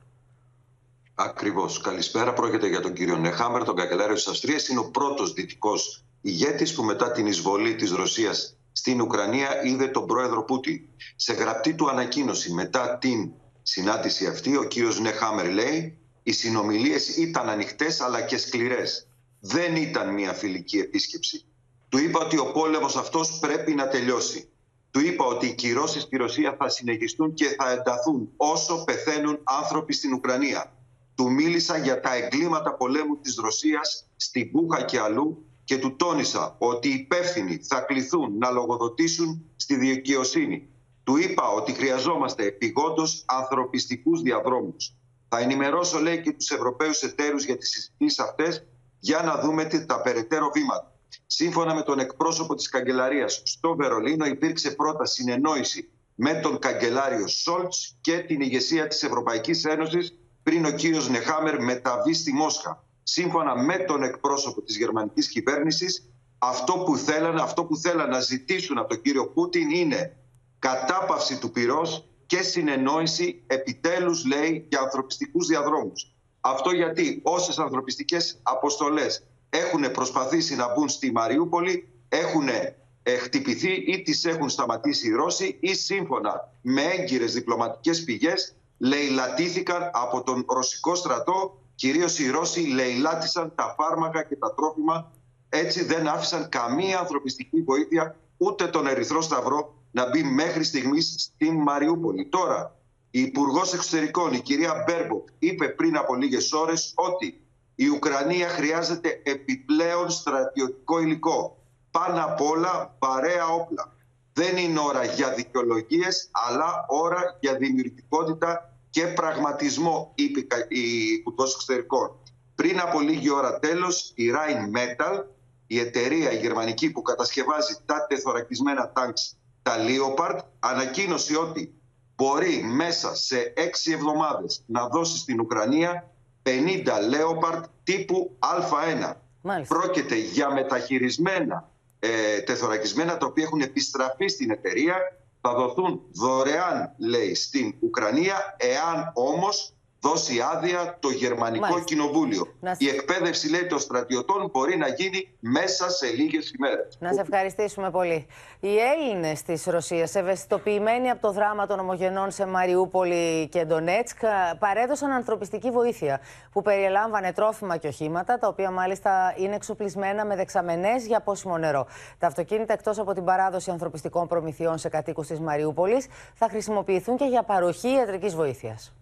Ακριβώς. Καλησπέρα. Πρόκειται για τον κύριο Νεχάμερ, τον καγκελάριο της Αυστρίας. Είναι ο πρώτος δυτικός ηγέτης που μετά την εισβολή της Ρωσίας στην Ουκρανία είδε τον πρόεδρο Πούτιν. Σε γραπτή του ανακοίνωση μετά την συνάντηση αυτή, ο κύριος Νεχάμερ λέει οι συνομιλίες ήταν ανοιχτές αλλά και σκληρές. Δεν ήταν μια φιλική επίσκεψη. Του είπα ότι ο πόλεμος αυτός πρέπει να τελειώσει. Του είπα ότι οι κυρώσεις στη Ρωσία θα συνεχιστούν και θα ενταθούν όσο πεθαίνουν άνθρωποι στην Ουκρανία. Του μίλησα για τα εγκλήματα πολέμου της Ρωσίας στην Κούχα και αλλού και του τόνισα ότι οι υπεύθυνοι θα κληθούν να λογοδοτήσουν στη δικαιοσύνη. Του είπα ότι χρειαζόμαστε επιγόντως ανθρωπιστικούς διαδρόμους. Θα ενημερώσω, λέει, και τους Ευρωπαίους εταίρους για τις συζητήσεις αυτές για να δούμε τα περαιτέρω βήματα. Σύμφωνα με τον εκπρόσωπο της Καγκελαρίας στο Βερολίνο, υπήρξε πρώτα συνεννόηση με τον καγκελάριο Σόλτς και την ηγεσία της Ευρωπαϊκής Ένωσης πριν ο κύριος Νεχάμερ μεταβεί στη Μόσχα σύμφωνα με τον εκπρόσωπο της γερμανικής κυβέρνησης, αυτό που θέλανε, αυτό που θέλανε να ζητήσουν από τον κύριο Πούτιν είναι κατάπαυση του πυρός και συνεννόηση επιτέλους, λέει, για ανθρωπιστικούς διαδρόμους. Αυτό γιατί όσες ανθρωπιστικές αποστολές έχουν προσπαθήσει να μπουν στη Μαριούπολη, έχουν ε, χτυπηθεί ή τις έχουν σταματήσει οι Ρώσοι ή σύμφωνα με έγκυρες διπλωματικές πηγές λαιλατήθηκαν από τον ρωσικό στρατό Κυρίως οι Ρώσοι λαιλάτισαν τα φάρμακα και τα τρόφιμα. Έτσι δεν άφησαν καμία ανθρωπιστική βοήθεια ούτε τον Ερυθρό Σταυρό να μπει μέχρι στιγμής στην Μαριούπολη. Τώρα, η Υπουργός Εξωτερικών, η κυρία Μπέρμποκ, είπε πριν από λίγες ώρες ότι η Ουκρανία χρειάζεται επιπλέον στρατιωτικό υλικό. Πάνω απ' όλα βαρέα όπλα. Δεν είναι ώρα για δικαιολογίες, αλλά ώρα για δημιουργικότητα και πραγματισμό, είπε η Υπουργό Εξωτερικών. Πριν από λίγη ώρα τέλος, η Rhine Metal, η εταιρεία η γερμανική που κατασκευάζει τα τεθωρακισμένα τάγκς, τα Leopard, ανακοίνωσε ότι μπορεί μέσα σε έξι εβδομάδες να δώσει στην Ουκρανία 50 Leopard τύπου Α1. Μάλιστα. Πρόκειται για μεταχειρισμένα ε, τεθωρακισμένα τα οποία έχουν επιστραφεί στην εταιρεία θα δοθούν δωρεάν, λέει, στην Ουκρανία, εάν όμως δώσει άδεια το Γερμανικό Μάλιστα. Κοινοβούλιο. Η εκπαίδευση, λέει, των στρατιωτών μπορεί να γίνει μέσα σε λίγες ημέρες. Να σε ευχαριστήσουμε πολύ. Οι Έλληνες της Ρωσίας, ευαισθητοποιημένοι από το δράμα των ομογενών σε Μαριούπολη και Ντονέτσκ, παρέδωσαν ανθρωπιστική βοήθεια που περιελάμβανε τρόφιμα και οχήματα, τα οποία μάλιστα είναι εξοπλισμένα με δεξαμενές για πόσιμο νερό. Τα αυτοκίνητα, εκτός από την παράδοση ανθρωπιστικών προμηθειών σε κατοίκους της Μαριούπολης, θα χρησιμοποιηθούν και για παροχή ιατρικής βοήθειας.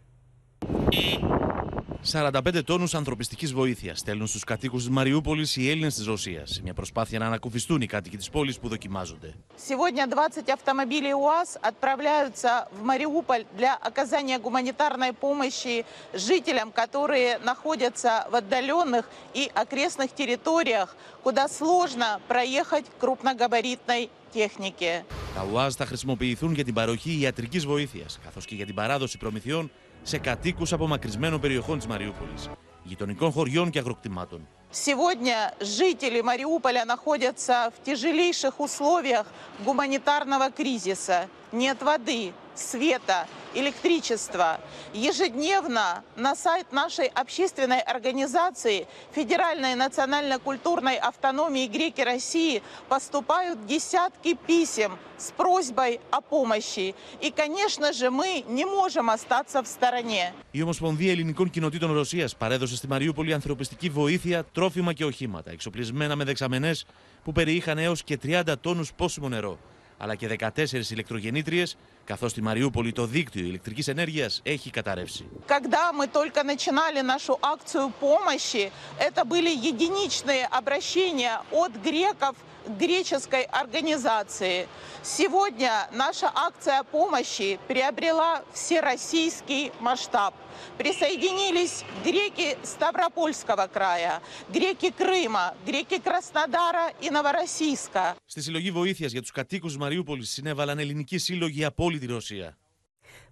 45 τόνους ανθρωπιστικής βοήθειας στέλνουν στους κατοίκους της Μαριούπολης οι Έλληνες της Ρωσίας. Μια προσπάθεια να ανακουφιστούν οι κάτοικοι της πόλης που δοκιμάζονται. Σήμερα 20 автомобилей ΟΑΣ отправляются в Мариуполь для оказания гуманитарной помощи жителям, которые находятся в отдаленных и окрестных территориях, куда сложно проехать крупногабаритной технике. Τα θα χρησιμοποιηθούν για την παροχή ιατρικής βοήθειας, καθώς και για την παράδοση προμηθειών σε κατοίκους απομακρυσμένων περιοχών της Μαριούπολης, γειτονικών χωριών και αγροκτημάτων. Сегодня жители Мариуполя находятся в тяжелейших условиях гуманитарного кризиса. Нет воды, света, электричества. Ежедневно на сайт нашей общественной организации Федеральной национально-культурной автономии Греки России поступают десятки писем с просьбой о помощи. И, конечно же, мы не можем остаться в стороне. Η Ομοσπονδία Ελληνικών Κοινοτήτων Ρωσίας παρέδωσε στη Μαριούπολη ανθρωπιστική βοήθεια, τρόφιμα και οχήματα, εξοπλισμένα με δεξαμενές που περιείχαν έως και 30 τόνους πόσιμο νερό αλλά και 14 ηλεκτρογεννήτριες, καθώς στη Μαριούπολη το δίκτυο ηλεκτρικής ενέργειας έχει καταρρεύσει. Когда мы только начинали нашу акцию помощи, это были единичные обращения от греков греческой организации. Сегодня наша акция помощи приобрела всероссийский масштаб. Присоединились греки Ставропольского края, греки Крыма, греки Краснодара и Новороссийска. Στη συλλογή βοήθειας για τους κατοίκους Μαριούπολης συνέβαλαν ελληνικοί σύλλογοι από όλη τη Ρωσία.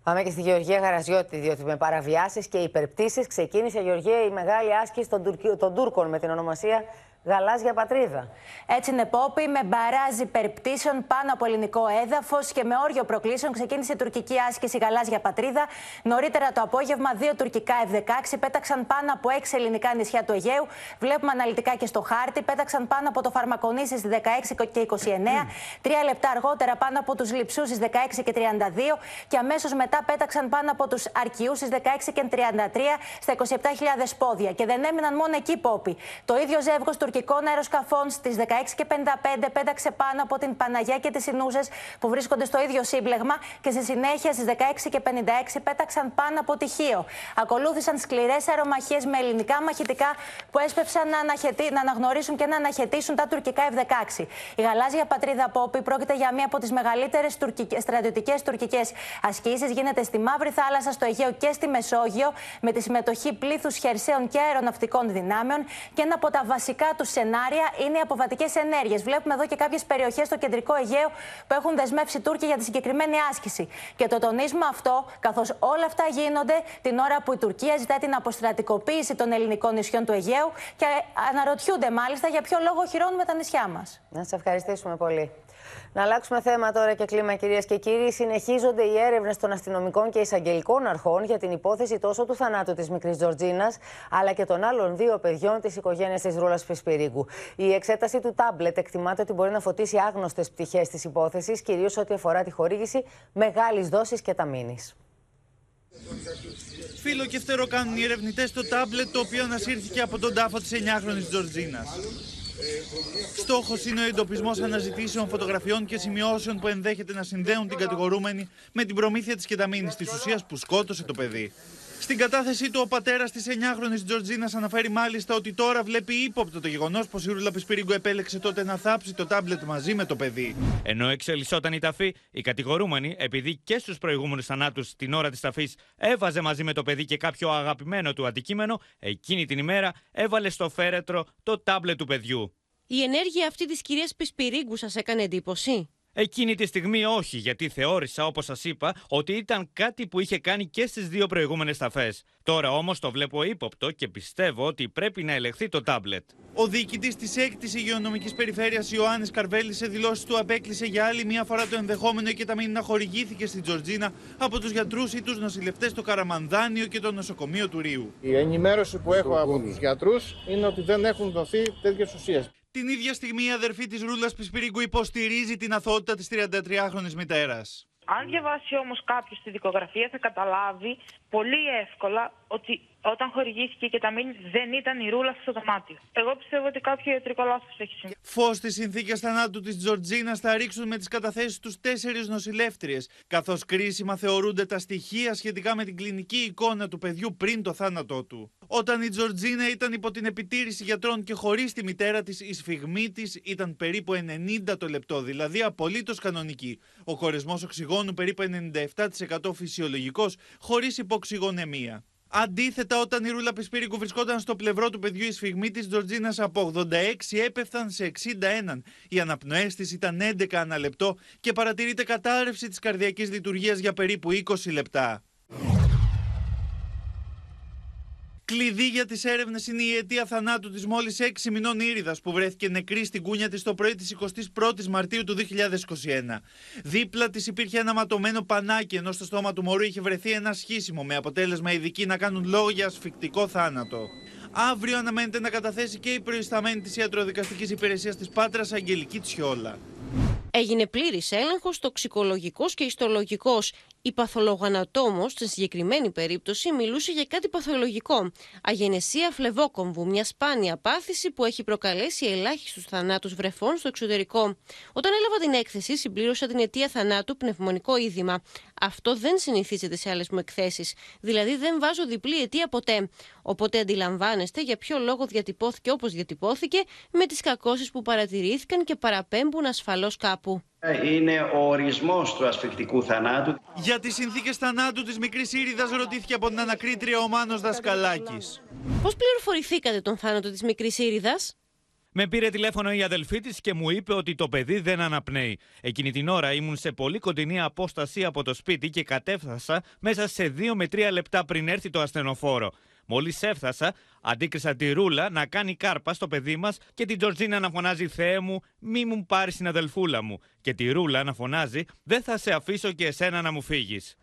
Πάμε και στη Γεωργία Γαραζιώτη, διότι με παραβιάσεις και υπερπτήσεις ξεκίνησε Γεωργία η μεγάλη άσκηση των, Τουρκι... των Τούρκων με την ονομασία Γαλάζια πατρίδα. Έτσι είναι, Πόπη, με μπαράζ υπερπτήσεων πάνω από ελληνικό έδαφος και με όριο προκλήσεων ξεκίνησε η τουρκική άσκηση Γαλάζια πατρίδα. Νωρίτερα το απόγευμα, δύο τουρκικά F-16 πέταξαν πάνω από έξι ελληνικά νησιά του Αιγαίου. Βλέπουμε αναλυτικά και στο χάρτη. Πέταξαν πάνω από το Φαρμακονήσι στι 16 και 29. Τρία λεπτά αργότερα πάνω από τους Λιψού στι 16 και 32. Και αμέσως μετά πέταξαν πάνω από τους Αρκιού στι 16 και 33 στα 27.000 πόδια. Και δεν έμειναν μόνο εκεί, Πόπη. Το ίδιο ζεύγος τουρκικών αεροσκαφών στις 16.55 πέταξε πάνω από την Παναγιά και τις Ινούζε που βρίσκονται στο ίδιο σύμπλεγμα και στη συνέχεια στις 16.56 πέταξαν πάνω από τυχείο. Ακολούθησαν σκληρές αερομαχίες με ελληνικά μαχητικά που έσπευσαν να, αναχαιτή, να αναγνωρίσουν και να αναχαιτήσουν τα τουρκικά F-16. Η γαλάζια πατρίδα Πόπη πρόκειται για μία από τις μεγαλύτερες στρατιωτικές τουρκικές ασκήσεις. Γίνεται στη Μαύρη Θάλασσα, στο Αιγαίο και στη Μεσόγειο με τη συμμετοχή πλήθους χερσαίων και αεροναυτικών δυνάμεων και ένα από τα βασικά τους σενάρια είναι οι αποβατικές ενέργειες. Βλέπουμε εδώ και κάποιες περιοχές στο κεντρικό Αιγαίο που έχουν δεσμεύσει Τούρκοι για τη συγκεκριμένη άσκηση. Και το τονίζουμε αυτό, καθώς όλα αυτά γίνονται την ώρα που η Τουρκία ζητά την αποστρατικοποίηση των ελληνικών νησιών του Αιγαίου και αναρωτιούνται μάλιστα για ποιο λόγο χειρώνουμε τα νησιά μας. Να σα ευχαριστήσουμε πολύ. Να αλλάξουμε θέμα τώρα και κλίμα, κυρίες και κύριοι. Συνεχίζονται οι έρευνες των αστυνομικών και εισαγγελικών αρχών για την υπόθεση τόσο του θανάτου της μικρής Τζορτζίνας, αλλά και των άλλων δύο παιδιών της οικογένειας της Ρούλας Πισπυρίγκου. Η εξέταση του τάμπλετ εκτιμάται ότι μπορεί να φωτίσει άγνωστες πτυχές της υπόθεσης, κυρίως ό,τι αφορά τη χορήγηση μεγάλης δόσης και ταμίνη. Φίλο και φτερό κάνουν οι ερευνητές στο τάμπλετ το οποίο ανασύρθηκε από τον τάφο της 9χρονη Τζορτζίνας. Στόχος είναι ο εντοπισμός αναζητήσεων φωτογραφιών και σημειώσεων που ενδέχεται να συνδέουν την κατηγορούμενη με την προμήθεια της κεταμίνης της ουσίας που σκότωσε το παιδί. Στην κατάθεσή του, ο πατέρας της 9χρονη Τζορτζίνας αναφέρει μάλιστα ότι τώρα βλέπει ύποπτο το γεγονός πως η Ρούλα Πισπυρίγκου επέλεξε τότε να θάψει το τάμπλετ μαζί με το παιδί. Ενώ εξελισσόταν η ταφή, η κατηγορούμενη, επειδή και στους προηγούμενους θανάτους την ώρα της ταφής έβαζε μαζί με το παιδί και κάποιο αγαπημένο του αντικείμενο, εκείνη την ημέρα έβαλε στο φέρετρο το τάμπλετ του παιδιού. Η ενέργεια αυτή της κυρίας Πισπυρίγκου σα έκανε εντύπωση. Εκείνη τη στιγμή όχι, γιατί θεώρησα, όπως σας είπα, ότι ήταν κάτι που είχε κάνει και στις δύο προηγούμενες ταφέ. Τώρα όμως το βλέπω ύποπτο και πιστεύω ότι πρέπει να ελεγχθεί το τάμπλετ. Ο διοικητής της 6η Υγειονομικής Περιφέρειας Ιωάννης Καρβέλη σε δηλώσεις του απέκλεισε για άλλη μία φορά το ενδεχόμενο η κεταμίνη να χορηγήθηκε στην Τζορτζίνα από τους γιατρούς ή τους νοσηλευτές στο Καραμανδάνιο και το νοσοκομείο του Ρίου. Η ενημέρωση που έχω από τους γιατρούς είναι ότι δεν έχουν δοθεί τέτοιες ουσίες. Την ίδια στιγμή η αδερφή της Ρούλας Πισπυρίγκου υποστηρίζει την αθότητα της 33χρονης μητέρας. Αν διαβάσει όμως κάποιος τη δικογραφία θα καταλάβει πολύ εύκολα ότι όταν χορηγήθηκε και τα μήνυ δεν ήταν η ρούλα στο δωμάτιο. Εγώ πιστεύω ότι κάποιο ιατρικό λάθος έχει συμβεί. Φως στις συνθήκες θανάτου της Τζορτζίνας θα ρίξουν με τις καταθέσεις τους τέσσερις νοσηλεύτριες, καθώς κρίσιμα θεωρούνται τα στοιχεία σχετικά με την κλινική εικόνα του παιδιού πριν το θάνατό του. Όταν η Τζορτζίνα ήταν υπό την επιτήρηση γιατρών και χωρίς τη μητέρα της, η σφιγμή της ήταν περίπου 90 το λεπτό, δηλαδή απολύτως κανονική. Ο χωρισμός οξυγόνου περίπου 97% φυσιολογικός, χωρίς υποξυγονεμία. Αντίθετα, όταν η Ρούλα Πισπύριγκου βρισκόταν στο πλευρό του παιδιού, η σφιγμή της Τζορτζίνας από 86 έπεφταν σε 61. Οι αναπνοές της ήταν 11 ανά λεπτό και παρατηρείται κατάρρευση της καρδιακής λειτουργίας για περίπου 20 λεπτά. Κλειδί για τις έρευνες είναι η αιτία θανάτου της μόλις 6 μηνών Ήριδας που βρέθηκε νεκρή στην κούνια της το πρωί της 21η Μαρτίου του 2021. Δίπλα της υπήρχε ένα ματωμένο πανάκι, ενώ στο στόμα του μωρού είχε βρεθεί ένα σχίσιμο, με αποτέλεσμα ειδικοί να κάνουν λόγο για ασφικτικό θάνατο. Αύριο αναμένεται να καταθέσει και η προϊσταμένη της ιατροδικαστικής υπηρεσίας της Πάτρας Αγγελική Τσιόλα. Έγινε πλήρης έλεγχος τοξικολογικός και ιστολογικός. Η παθολογανατόμο, στην συγκεκριμένη περίπτωση, μιλούσε για κάτι παθολογικό. Αγενεσία φλεβόκομβου, μια σπάνια πάθηση που έχει προκαλέσει ελάχιστους θανάτους βρεφών στο εξωτερικό. Όταν έλαβα την έκθεση, συμπλήρωσα την αιτία θανάτου πνευμονικό είδημα. Αυτό δεν συνηθίζεται σε άλλες μου εκθέσεις. Δηλαδή, δεν βάζω διπλή αιτία ποτέ. Οπότε αντιλαμβάνεστε για ποιο λόγο διατυπώθηκε όπως διατυπώθηκε, με τις κακώσεις που παρατηρήθηκαν και παραπέμπουν ασφαλώς κάπου. Είναι ο ορισμός του ασφικτικού θανάτου. Για τις συνθήκες θανάτου της μικρής Ήριδας ρωτήθηκε από την ανακρίτρια ο Μάνος Δασκαλάκης. Πώς πληροφορηθήκατε τον θάνατο της μικρής Ήριδας; Με πήρε τηλέφωνο η αδελφή της και μου είπε ότι το παιδί δεν αναπνέει. Εκείνη την ώρα ήμουν σε πολύ κοντινή απόσταση από το σπίτι και κατέφθασα μέσα σε 2 με 3 λεπτά πριν έρθει το ασθενοφόρο. Μόλις έφτασα, αντίκρισα τη Ρούλα να κάνει κάρπα στο παιδί μας και την Τζορτζίνα να φωνάζει Θεέ μου, μη μου πάρεις την αδελφούλα μου. Και τη Ρούλα να φωνάζει Δεν θα σε αφήσω και εσένα να μου φύγεις.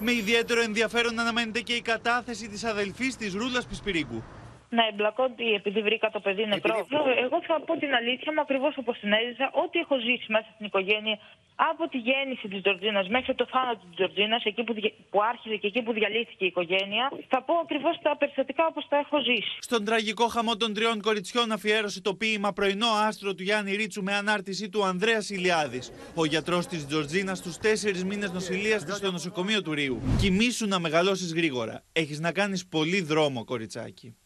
Με ιδιαίτερο ενδιαφέρον αναμένεται και η κατάθεση της αδελφής της Ρούλας Πισπυρίγκου να εμπλακώ επειδή βρήκα το παιδί νεκρό. Εγώ θα πω την αλήθεια μου ακριβώς όπως την έζησα. Ό,τι έχω ζήσει μέσα στην οικογένεια από τη γέννηση της Τζορτζίνας μέχρι το θάνατο της Τζορτζίνας, εκεί που, που άρχισε και εκεί που διαλύθηκε η οικογένεια, θα πω ακριβώς τα περιστατικά όπως τα έχω ζήσει. Στον τραγικό χαμό των τριών κοριτσιών αφιέρωσε το ποίημα Πρωινό άστρο του Γιάννη Ρίτσου με ανάρτησή του Ανδρέας Ηλιάδης. Ο γιατρός της Τζορτζίνας στου τέσσερις μήνες νοσηλείας της στο νοσοκομείο του Ρίου. Κοιμήσου να μεγαλώσεις γρήγορα. Έχεις να κάνεις πολύ δρόμο, κοριτσάκι.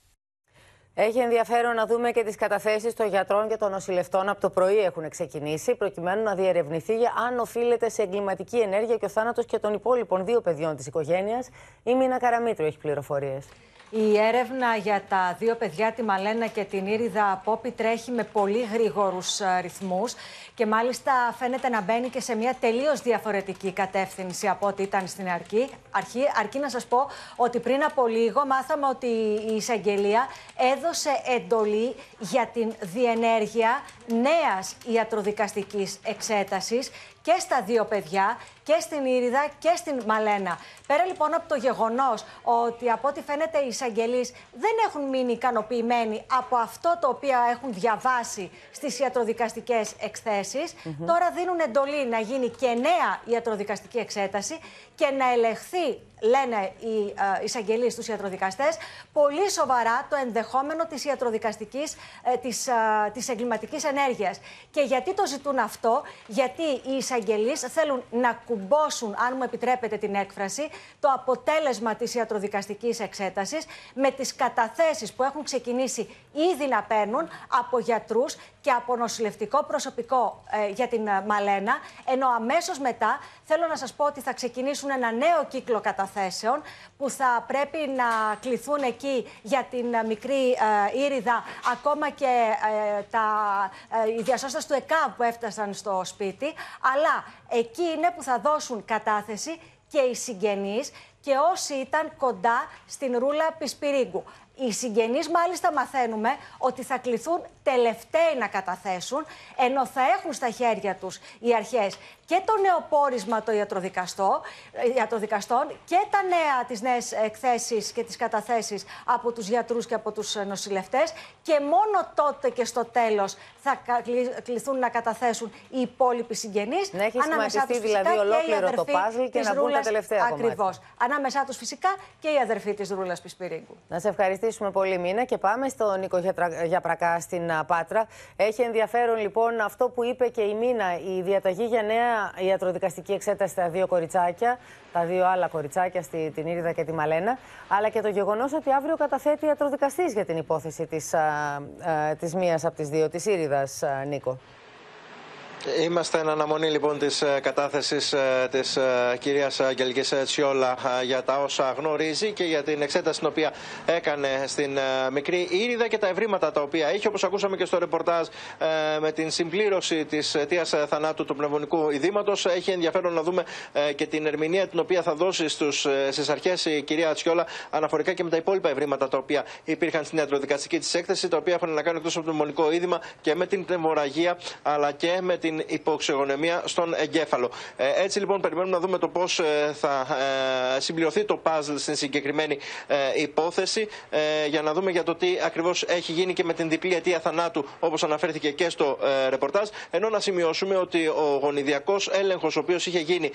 Έχει ενδιαφέρον να δούμε και τις καταθέσεις των γιατρών και των νοσηλευτών από το πρωί έχουν ξεκινήσει, προκειμένου να διερευνηθεί αν οφείλεται σε εγκληματική ενέργεια και ο θάνατος και των υπόλοιπων δύο παιδιών της οικογένειας. Η Μίνα Καραμίτρου έχει πληροφορίες. Η έρευνα για τα δύο παιδιά, τη Μαλένα και την Ήριδα Απόπη, τρέχει με πολύ γρήγορους ε, ρυθμούς και μάλιστα φαίνεται να μπαίνει και σε μια τελείως διαφορετική κατεύθυνση από ό,τι ήταν στην αρχή. αρχή. Αρκεί να σας πω ότι πριν από λίγο μάθαμε ότι η εισαγγελία έδωσε εντολή για την διενέργεια νέας ιατροδικαστικής εξέτασης και στα δύο παιδιά και στην Ήριδα και στην Μαλένα. Πέρα λοιπόν από το γεγονός ότι από ό,τι φαίνεται οι εισαγγελείς δεν έχουν μείνει ικανοποιημένοι από αυτό το οποίο έχουν διαβάσει στις ιατροδικαστικές εκθέσεις, τώρα δίνουν εντολή να γίνει και νέα ιατροδικαστική εξέταση και να ελεγχθεί λένε οι ε, εισαγγελείς στους ιατροδικαστές, πολύ σοβαρά το ενδεχόμενο της ιατροδικαστικής, ε, της, ε, της εγκληματικής ενέργειας. Και γιατί το ζητούν αυτό, γιατί οι εισαγγελείς θέλουν να κουμπώσουν, αν μου επιτρέπετε την έκφραση, το αποτέλεσμα της ιατροδικαστικής εξέτασης με τις καταθέσεις που έχουν ξεκινήσει ήδη να παίρνουν από γιατρούς και από νοσηλευτικό προσωπικό ε, για την ε, Μαλένα, ενώ αμέσως μετά θέλω να σας πω ότι θα ξεκινήσουν ένα νέο κύκλο καταθέσεων που θα πρέπει να κληθούν εκεί για την ε, μικρή ε, Ήριδα, ακόμα και τα, οι διασώστες του ΕΚΑΒ που έφτασαν στο σπίτι, αλλά εκεί είναι που θα δώσουν κατάθεση και οι συγγενείς και όσοι ήταν κοντά στην Ρούλα Πισπυρίγκου. Οι συγγενείς μάλιστα μαθαίνουμε ότι θα κληθούν τελευταίοι να καταθέσουν, ενώ θα έχουν στα χέρια τους οι αρχές και το νέο πόρισμα των ιατροδικαστών και τα νέα, τις νέες εκθέσεις και τις καταθέσεις από τους γιατρούς και από τους νοσηλευτές και μόνο τότε και στο τέλος θα κληθούν να καταθέσουν οι υπόλοιποι συγγενείς. Να έχει σχηματιστεί δηλαδή ολόκληρο το πάζλ και να βγουν τα τελευταία Ακριβώς. Ανάμεσά τους φυσικά και η αδερφή της Ρούλας Πισπυρίγκου. Να σε ευχαριστήσουμε πολύ Μίνα και πάμε στον Νίκο Γιαπρακά στην Πάτρα. Έχει ενδιαφέρον λοιπόν αυτό που είπε και η Μίνα, η διαταγή για νέα ιατροδικαστική εξέταση στα δύο κοριτσάκια, τα δύο άλλα κοριτσάκια, στη, την Ήριδα και τη Μαλένα, αλλά και το γεγονός ότι αύριο καταθέτει ιατροδικαστής για την υπόθεση της της μίας από τις δύο, της Ήριδας, Νίκο. Είμαστε εν αναμονή λοιπόν της ε, κατάθεσης ε, της ε, κυρίας Αγγελικής Τσιόλα για τα όσα γνωρίζει και για την εξέταση την οποία έκανε στην μικρή Ήριδα και τα ευρήματα τα οποία είχε όπως ακούσαμε και στο ρεπορτάζ με την συμπλήρωση της αιτίας θανάτου του πνευμονικού ειδήματος έχει ενδιαφέρον να δούμε και την ερμηνεία την οποία θα δώσει στους, στις αρχές η κυρία Τσιόλα αναφορικά και με τα υπόλοιπα ευρήματα τα οποία υπήρχαν στην ιατροδικαστική της έκθεση τα οποία έχουν να κάνουν εκτός από το πνευμονικό είδημα και με την πνευμοραγία αλλά και με την υποξεγονεμία στον εγκέφαλο. Ε, έτσι λοιπόν περιμένουμε να δούμε το πώς ε, θα ε, συμπληρωθεί το puzzle στην συγκεκριμένη υπόθεση για να δούμε για το τι ακριβώς έχει γίνει και με την διπλή αιτία θανάτου όπως αναφέρθηκε και στο ρεπορτάζ. Ενώ να σημειώσουμε ότι ο γονιδιακός έλεγχος ο οποίος είχε γίνει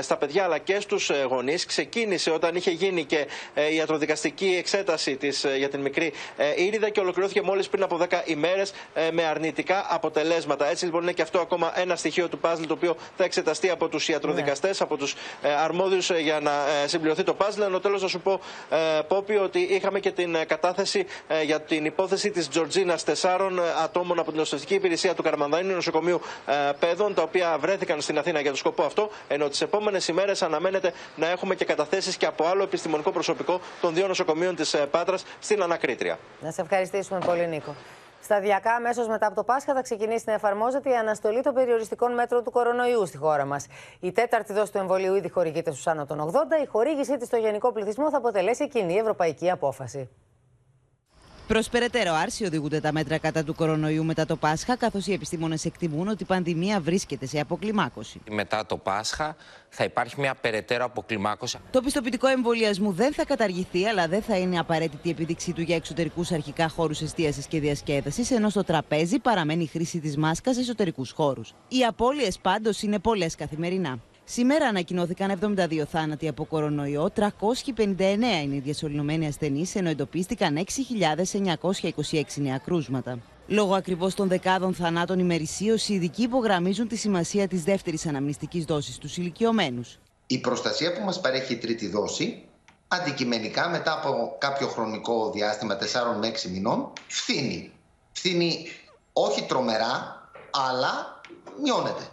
στα παιδιά αλλά και στους γονείς ξεκίνησε όταν είχε γίνει και η ιατροδικαστική εξέταση της, για την μικρή Ήριδα και ολοκληρώθηκε μόλις πριν από 10 ημέρες με αρνητικά αποτελέσματα. Έτσι λοιπόν είναι και αυτό ακόμα ένα στοιχείο του παζλ το οποίο θα εξεταστεί από του ιατροδικαστέ, ναι. από του ε, αρμόδιου ε, για να ε, συμπληρωθεί το παζλ. Ενώ τέλο να σου πω, ε, Πόπι, ότι είχαμε και την κατάθεση ε, για την υπόθεση τη Τζορτζίνα τεσσάρων ατόμων από την νοσηλευτική υπηρεσία του Καρμανδανίου Νοσοκομείου ε, Παιδών, τα οποία βρέθηκαν στην Αθήνα για το σκοπό αυτό. Ενώ τι επόμενε ημέρε αναμένεται να έχουμε και καταθέσει και από άλλο επιστημονικό προσωπικό των δύο νοσοκομείων τη Πάτρα στην Ανακρίτρια. Να σε ευχαριστήσουμε πολύ, Νίκο. Σταδιακά, αμέσως μετά από το Πάσχα, θα ξεκινήσει να εφαρμόζεται η αναστολή των περιοριστικών μέτρων του κορονοϊού στη χώρα μας. Η τέταρτη δόση του εμβολίου ήδη χορηγείται στους άνω των 80. Η χορήγησή της στο γενικό πληθυσμό θα αποτελέσει κοινή ευρωπαϊκή απόφαση. Προς περαιτέρω άρση οδηγούνται τα μέτρα κατά του κορονοϊού μετά το Πάσχα, καθώς οι επιστήμονες εκτιμούν ότι η πανδημία βρίσκεται σε αποκλιμάκωση. Μετά το Πάσχα θα υπάρχει μια περαιτέρω αποκλιμάκωση. Το πιστοποιητικό εμβολιασμού δεν θα καταργηθεί, αλλά δεν θα είναι απαραίτητη η επίδειξή του για εξωτερικούς αρχικά χώρους εστίασης και διασκέδασης, ενώ στο τραπέζι παραμένει η χρήση της μάσκας σε εσωτερικούς χώρους. Οι απώλειες πάντως είναι πολλές καθημερινά. Σήμερα ανακοινώθηκαν 72 θάνατοι από κορονοϊό, 359 είναι οι διασωληνωμένοι ασθενείς, ενώ εντοπίστηκαν 6.926 νέα κρούσματα. Λόγω ακριβώς των δεκάδων θανάτων ημερησίως, οι ειδικοί υπογραμμίζουν τη σημασία της δεύτερης αναμνηστικής δόσης στους ηλικιωμένους. Η προστασία που μας παρέχει η τρίτη δόση, αντικειμενικά μετά από κάποιο χρονικό διάστημα 4 με 6 μηνών, φθήνει. Φθήνει όχι τρομερά, αλλά μειώνεται.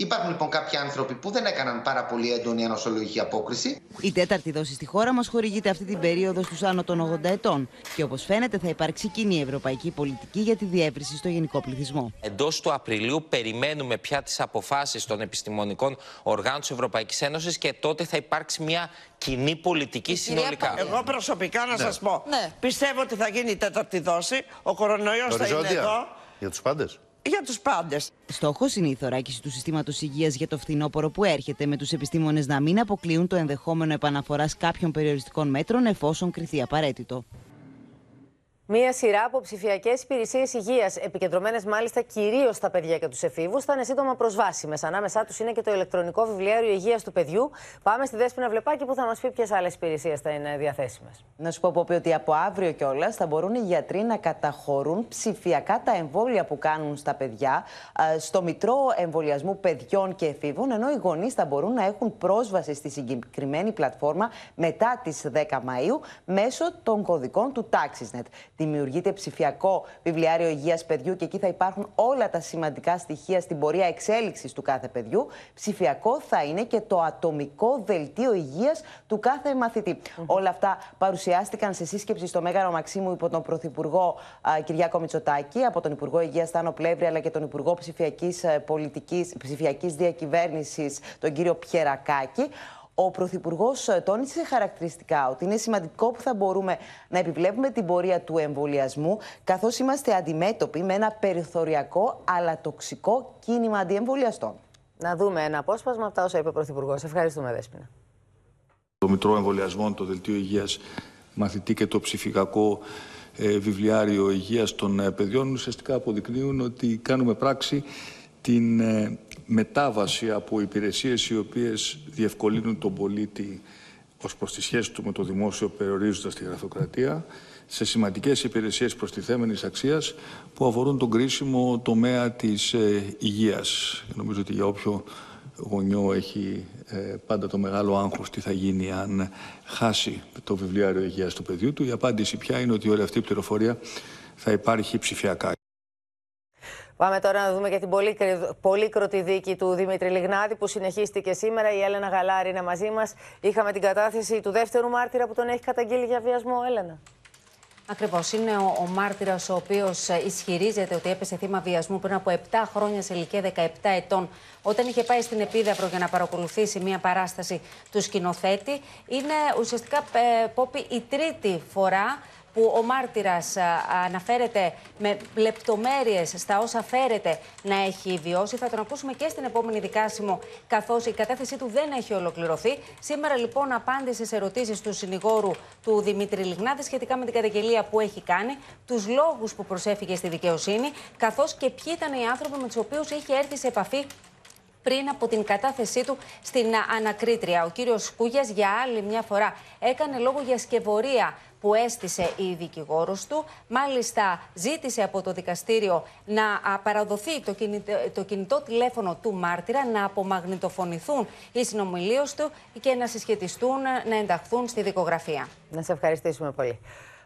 Υπάρχουν λοιπόν κάποιοι άνθρωποι που δεν έκαναν πάρα πολύ έντονη ανοσολογική απόκριση. Η τέταρτη δόση στη χώρα μας χορηγείται αυτή την περίοδο στους άνω των 80 ετών. Και όπως φαίνεται, θα υπάρξει κοινή ευρωπαϊκή πολιτική για τη διεύρυνση στο γενικό πληθυσμό. Εντός του Απριλίου περιμένουμε πια τις αποφάσεις των επιστημονικών οργάνων της Ευρωπαϊκής Ένωσης και τότε θα υπάρξει μια κοινή πολιτική συνολικά. Εγώ προσωπικά να ναι. σας πω. Ναι. Πιστεύω ότι θα γίνει η τέταρτη δόση. Ο κορονοϊός θα είναι εδώ. Για τους πάντες για τους πάντες. Στόχος είναι η θωράκιση του συστήματος υγείας για το φθινόπωρο που έρχεται, με τους επιστήμονες να μην αποκλείουν το ενδεχόμενο επαναφοράς κάποιων περιοριστικών μέτρων εφόσον κριθεί απαραίτητο. Μία σειρά από ψηφιακές υπηρεσίες υγείας, επικεντρωμένες μάλιστα κυρίως στα παιδιά και τους εφήβους, θα είναι σύντομα προσβάσιμες. Ανάμεσά τους είναι και το ηλεκτρονικό βιβλιάριο υγείας του παιδιού. Πάμε στη Δέσποινα Βλεπάκη που θα μας πει ποιες άλλες υπηρεσίες θα είναι διαθέσιμες. Να σου πω, πω ότι από αύριο κιόλας θα μπορούν οι γιατροί να καταχωρούν ψηφιακά τα εμβόλια που κάνουν στα παιδιά στο Μητρό Εμβολιασμού Παιδιών και Εφήβων, ενώ οι γονείς θα μπορούν να έχουν πρόσβαση στη συγκεκριμένη πλατφόρμα μετά τις 10 Μαου μέσω των κωδικών του TaxisNet δημιουργείται ψηφιακό βιβλιάριο υγείας παιδιού και εκεί θα υπάρχουν όλα τα σημαντικά στοιχεία στην πορεία εξέλιξης του κάθε παιδιού. Ψηφιακό θα είναι και το ατομικό δελτίο υγείας του κάθε μαθητή. Όλα αυτά παρουσιάστηκαν σε σύσκεψη στο Μέγαρο Μαξίμου υπό τον Πρωθυπουργό Κυριάκο Μητσοτάκη, από τον Υπουργό Υγείας Στάνο Πλεύρη, αλλά και τον Υπουργό Ψηφιακής Πολιτικής Ψηφιακής Διακυβέρνησης, τον κύριο Πιερακάκη. Ο Πρωθυπουργός ε, τόνισε χαρακτηριστικά ότι είναι σημαντικό που θα μπορούμε να επιβλέπουμε την πορεία του εμβολιασμού, καθώς είμαστε αντιμέτωποι με ένα περιθωριακό αλλά τοξικό κίνημα αντιεμβολιαστών. Να δούμε ένα απόσπασμα από τα όσα είπε ο Πρωθυπουργός. Ευχαριστούμε, Δέσπινα. Το Μητρό Εμβολιασμών, το Δελτίο Υγείας Μαθητή και το ψηφιακό ε, βιβλιάριο υγείας των ε, παιδιών ουσιαστικά αποδεικνύουν ότι κάνουμε πράξη την ε, μετάβαση από υπηρεσίες οι οποίες διευκολύνουν τον πολίτη ως προς τη σχέση του με το δημόσιο περιορίζοντας τη γραφειοκρατία σε σημαντικές υπηρεσίες προστιθέμενης αξίας που αφορούν τον κρίσιμο τομέα της ε, υγείας. Νομίζω ότι για όποιο γονιό έχει ε, πάντα το μεγάλο άγχος τι θα γίνει αν χάσει το βιβλιάριο υγείας του παιδιού του. Η απάντηση πια είναι ότι όλη αυτή η πληροφορία θα υπάρχει ψηφιακά. Πάμε τώρα να δούμε και την πολύκροτη δίκη του Δημήτρη Λιγνάδη που συνεχίστηκε σήμερα. Η Έλενα Γαλάρη είναι μαζί μας. Είχαμε την κατάθεση του δεύτερου μάρτυρα που τον έχει καταγγείλει για βιασμό. Έλενα. Ακριβώς. Είναι ο, ο μάρτυρας ο οποίος ε, ισχυρίζεται ότι έπεσε θύμα βιασμού πριν από 7 χρόνια σε ηλικία 17 ετών, όταν είχε πάει στην Επίδαυρο για να παρακολουθήσει μια παράσταση του σκηνοθέτη. Είναι ουσιαστικά, ε, Πόπη, η τρίτη φορά που ο μάρτυρας αναφέρεται με λεπτομέρειες στα όσα φέρεται να έχει βιώσει. Θα τον ακούσουμε και στην επόμενη δικάσιμο, καθώς η κατάθεσή του δεν έχει ολοκληρωθεί. Σήμερα λοιπόν απάντησε σε ερωτήσεις του συνηγόρου του Δημήτρη Λιγνάδη σχετικά με την καταγγελία που έχει κάνει, τους λόγους που προσέφηκε στη δικαιοσύνη, καθώς και ποιοι ήταν οι άνθρωποι με τους οποίους είχε έρθει σε επαφή πριν από την κατάθεσή του στην ανακρίτρια. Ο κύριος Κούγιας για άλλη μια φορά έκανε λόγο για σκευωρία που έστησε η δικηγόρος του. Μάλιστα, ζήτησε από το δικαστήριο να παραδοθεί το κινητό, το κινητό τηλέφωνο του μάρτυρα, να απομαγνητοφωνηθούν οι συνομιλίες του και να συσχετιστούν, να ενταχθούν στη δικογραφία. Να σε ευχαριστήσουμε πολύ.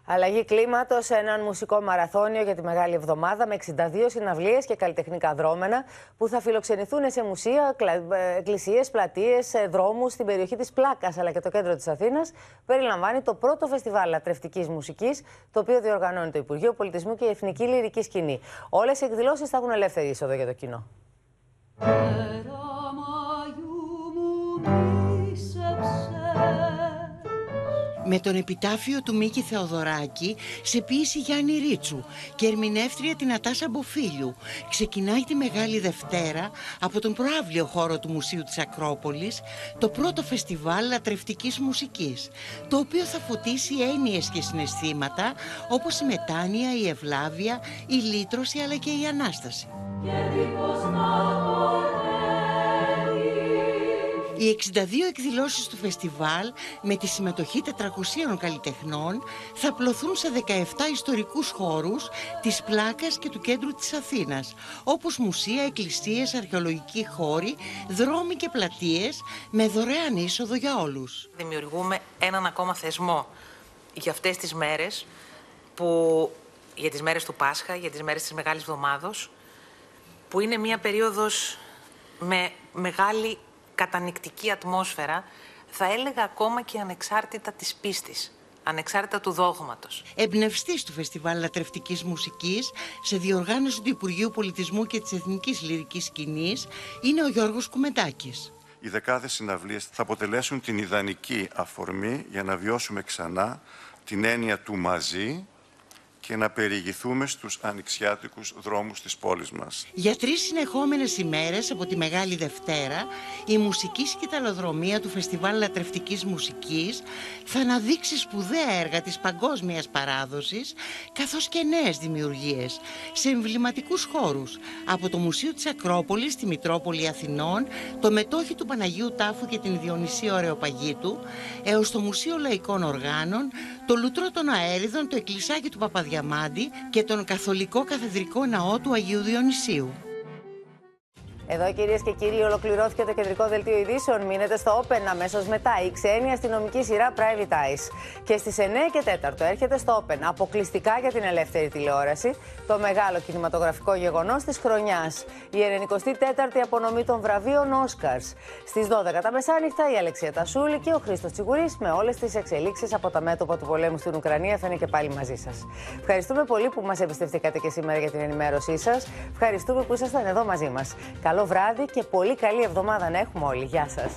Αλλαγή κλίματος σε έναν μουσικό μαραθώνιο για τη Μεγάλη Εβδομάδα με 62 συναυλίες και καλλιτεχνικά δρόμενα που θα φιλοξενηθούν σε μουσεία, ε, εκκλησίες, πλατείες, δρόμους στην περιοχή της Πλάκας αλλά και το κέντρο της Αθήνας. Περιλαμβάνει το πρώτο φεστιβάλ λατρευτικής μουσικής, το οποίο διοργανώνει το Υπουργείο Πολιτισμού και η Εθνική Λυρική Σκηνή. Όλες οι εκδηλώσεις θα έχουν ελεύθερη είσοδο για το κοινό. Με τον επιτάφιο του Μίκη Θεοδωράκη σε ποίηση Γιάννη Ρίτσου και ερμηνεύτρια την Ατάσα Μποφίλιου. Ξεκινάει τη Μεγάλη Δευτέρα από τον προάβλιο χώρο του Μουσείου της Ακρόπολης το πρώτο φεστιβάλ λατρευτικής μουσικής, το οποίο θα φωτίσει έννοιες και συναισθήματα όπως η μετάνοια, η ευλάβεια, η λύτρωση αλλά και η Ανάσταση. Οι 62 εκδηλώσεις του φεστιβάλ με τη συμμετοχή 400 καλλιτεχνών θα πλωθούν σε 17 ιστορικούς χώρους της Πλάκας και του κέντρου της Αθήνας όπως μουσεία, εκκλησίες, αρχαιολογικοί χώροι, δρόμοι και πλατείες με δωρεάν είσοδο για όλους. Δημιουργούμε έναν ακόμα θεσμό για αυτές τις μέρες που για τις μέρες του Πάσχα, για τις μέρες της Μεγάλης Εβδομάδος που είναι μια περίοδος με μεγάλη κατανικτική ατμόσφαιρα, θα έλεγα ακόμα και ανεξάρτητα της πίστης ανεξάρτητα του δόγματος. Εμπνευστής του Φεστιβάλ Λατρευτικής Μουσικής σε διοργάνωση του Υπουργείου Πολιτισμού και της Εθνικής Λυρικής Σκηνής είναι ο Γιώργος Κουμεντάκης. Οι δεκάδες συναυλίες θα αποτελέσουν την ιδανική αφορμή για να βιώσουμε ξανά την έννοια του μαζί και να περιηγηθούμε στους ανοιξιάτικους δρόμους της πόλης μας. Για τρεις συνεχόμενες ημέρες από τη Μεγάλη Δευτέρα, η μουσική σκηταλοδρομία του Φεστιβάλ Λατρευτικής Μουσικής θα αναδείξει σπουδαία έργα της παγκόσμιας παράδοσης, καθώς και νέες δημιουργίες, σε εμβληματικούς χώρους, από το Μουσείο της Ακρόπολης στη Μητρόπολη Αθηνών, το μετόχι του Παναγίου Τάφου και την Διονυσία Ωρεοπαγίτου, έως το Μουσείο Λαϊκών Οργάνων, το Λουτρό των Αέριδων, το Εκκλησάκι του Παπαδιανού, Διαμάντη και τον Καθολικό Καθεδρικό Ναό του Αγίου Διονυσίου. Εδώ κυρίες και κύριοι, ολοκληρώθηκε το κεντρικό δελτίο ειδήσεων. Μείνετε στο Open αμέσως μετά. Η ξένη αστυνομική σειρά Private Eyes. Και στις 9 και 4 έρχεται στο Open αποκλειστικά για την ελεύθερη τηλεόραση το μεγάλο κινηματογραφικό γεγονός της χρονιάς. Η 94η απονομή των βραβείων Όσκαρ. Στις 12 τα μεσάνυχτα η Αλεξία Τασούλη και ο Χρήστος Τσιγουρής με όλες τις εξελίξεις από τα μέτωπα του πολέμου στην Ουκρανία θα είναι και πάλι μαζί σας. Ευχαριστούμε πολύ που μας εμπιστευτήκατε και σήμερα για την ενημέρωσή σας. Ευχαριστούμε που ήσασταν εδώ μαζί μας καλό βράδυ και πολύ καλή εβδομάδα να έχουμε όλοι. Γεια σας.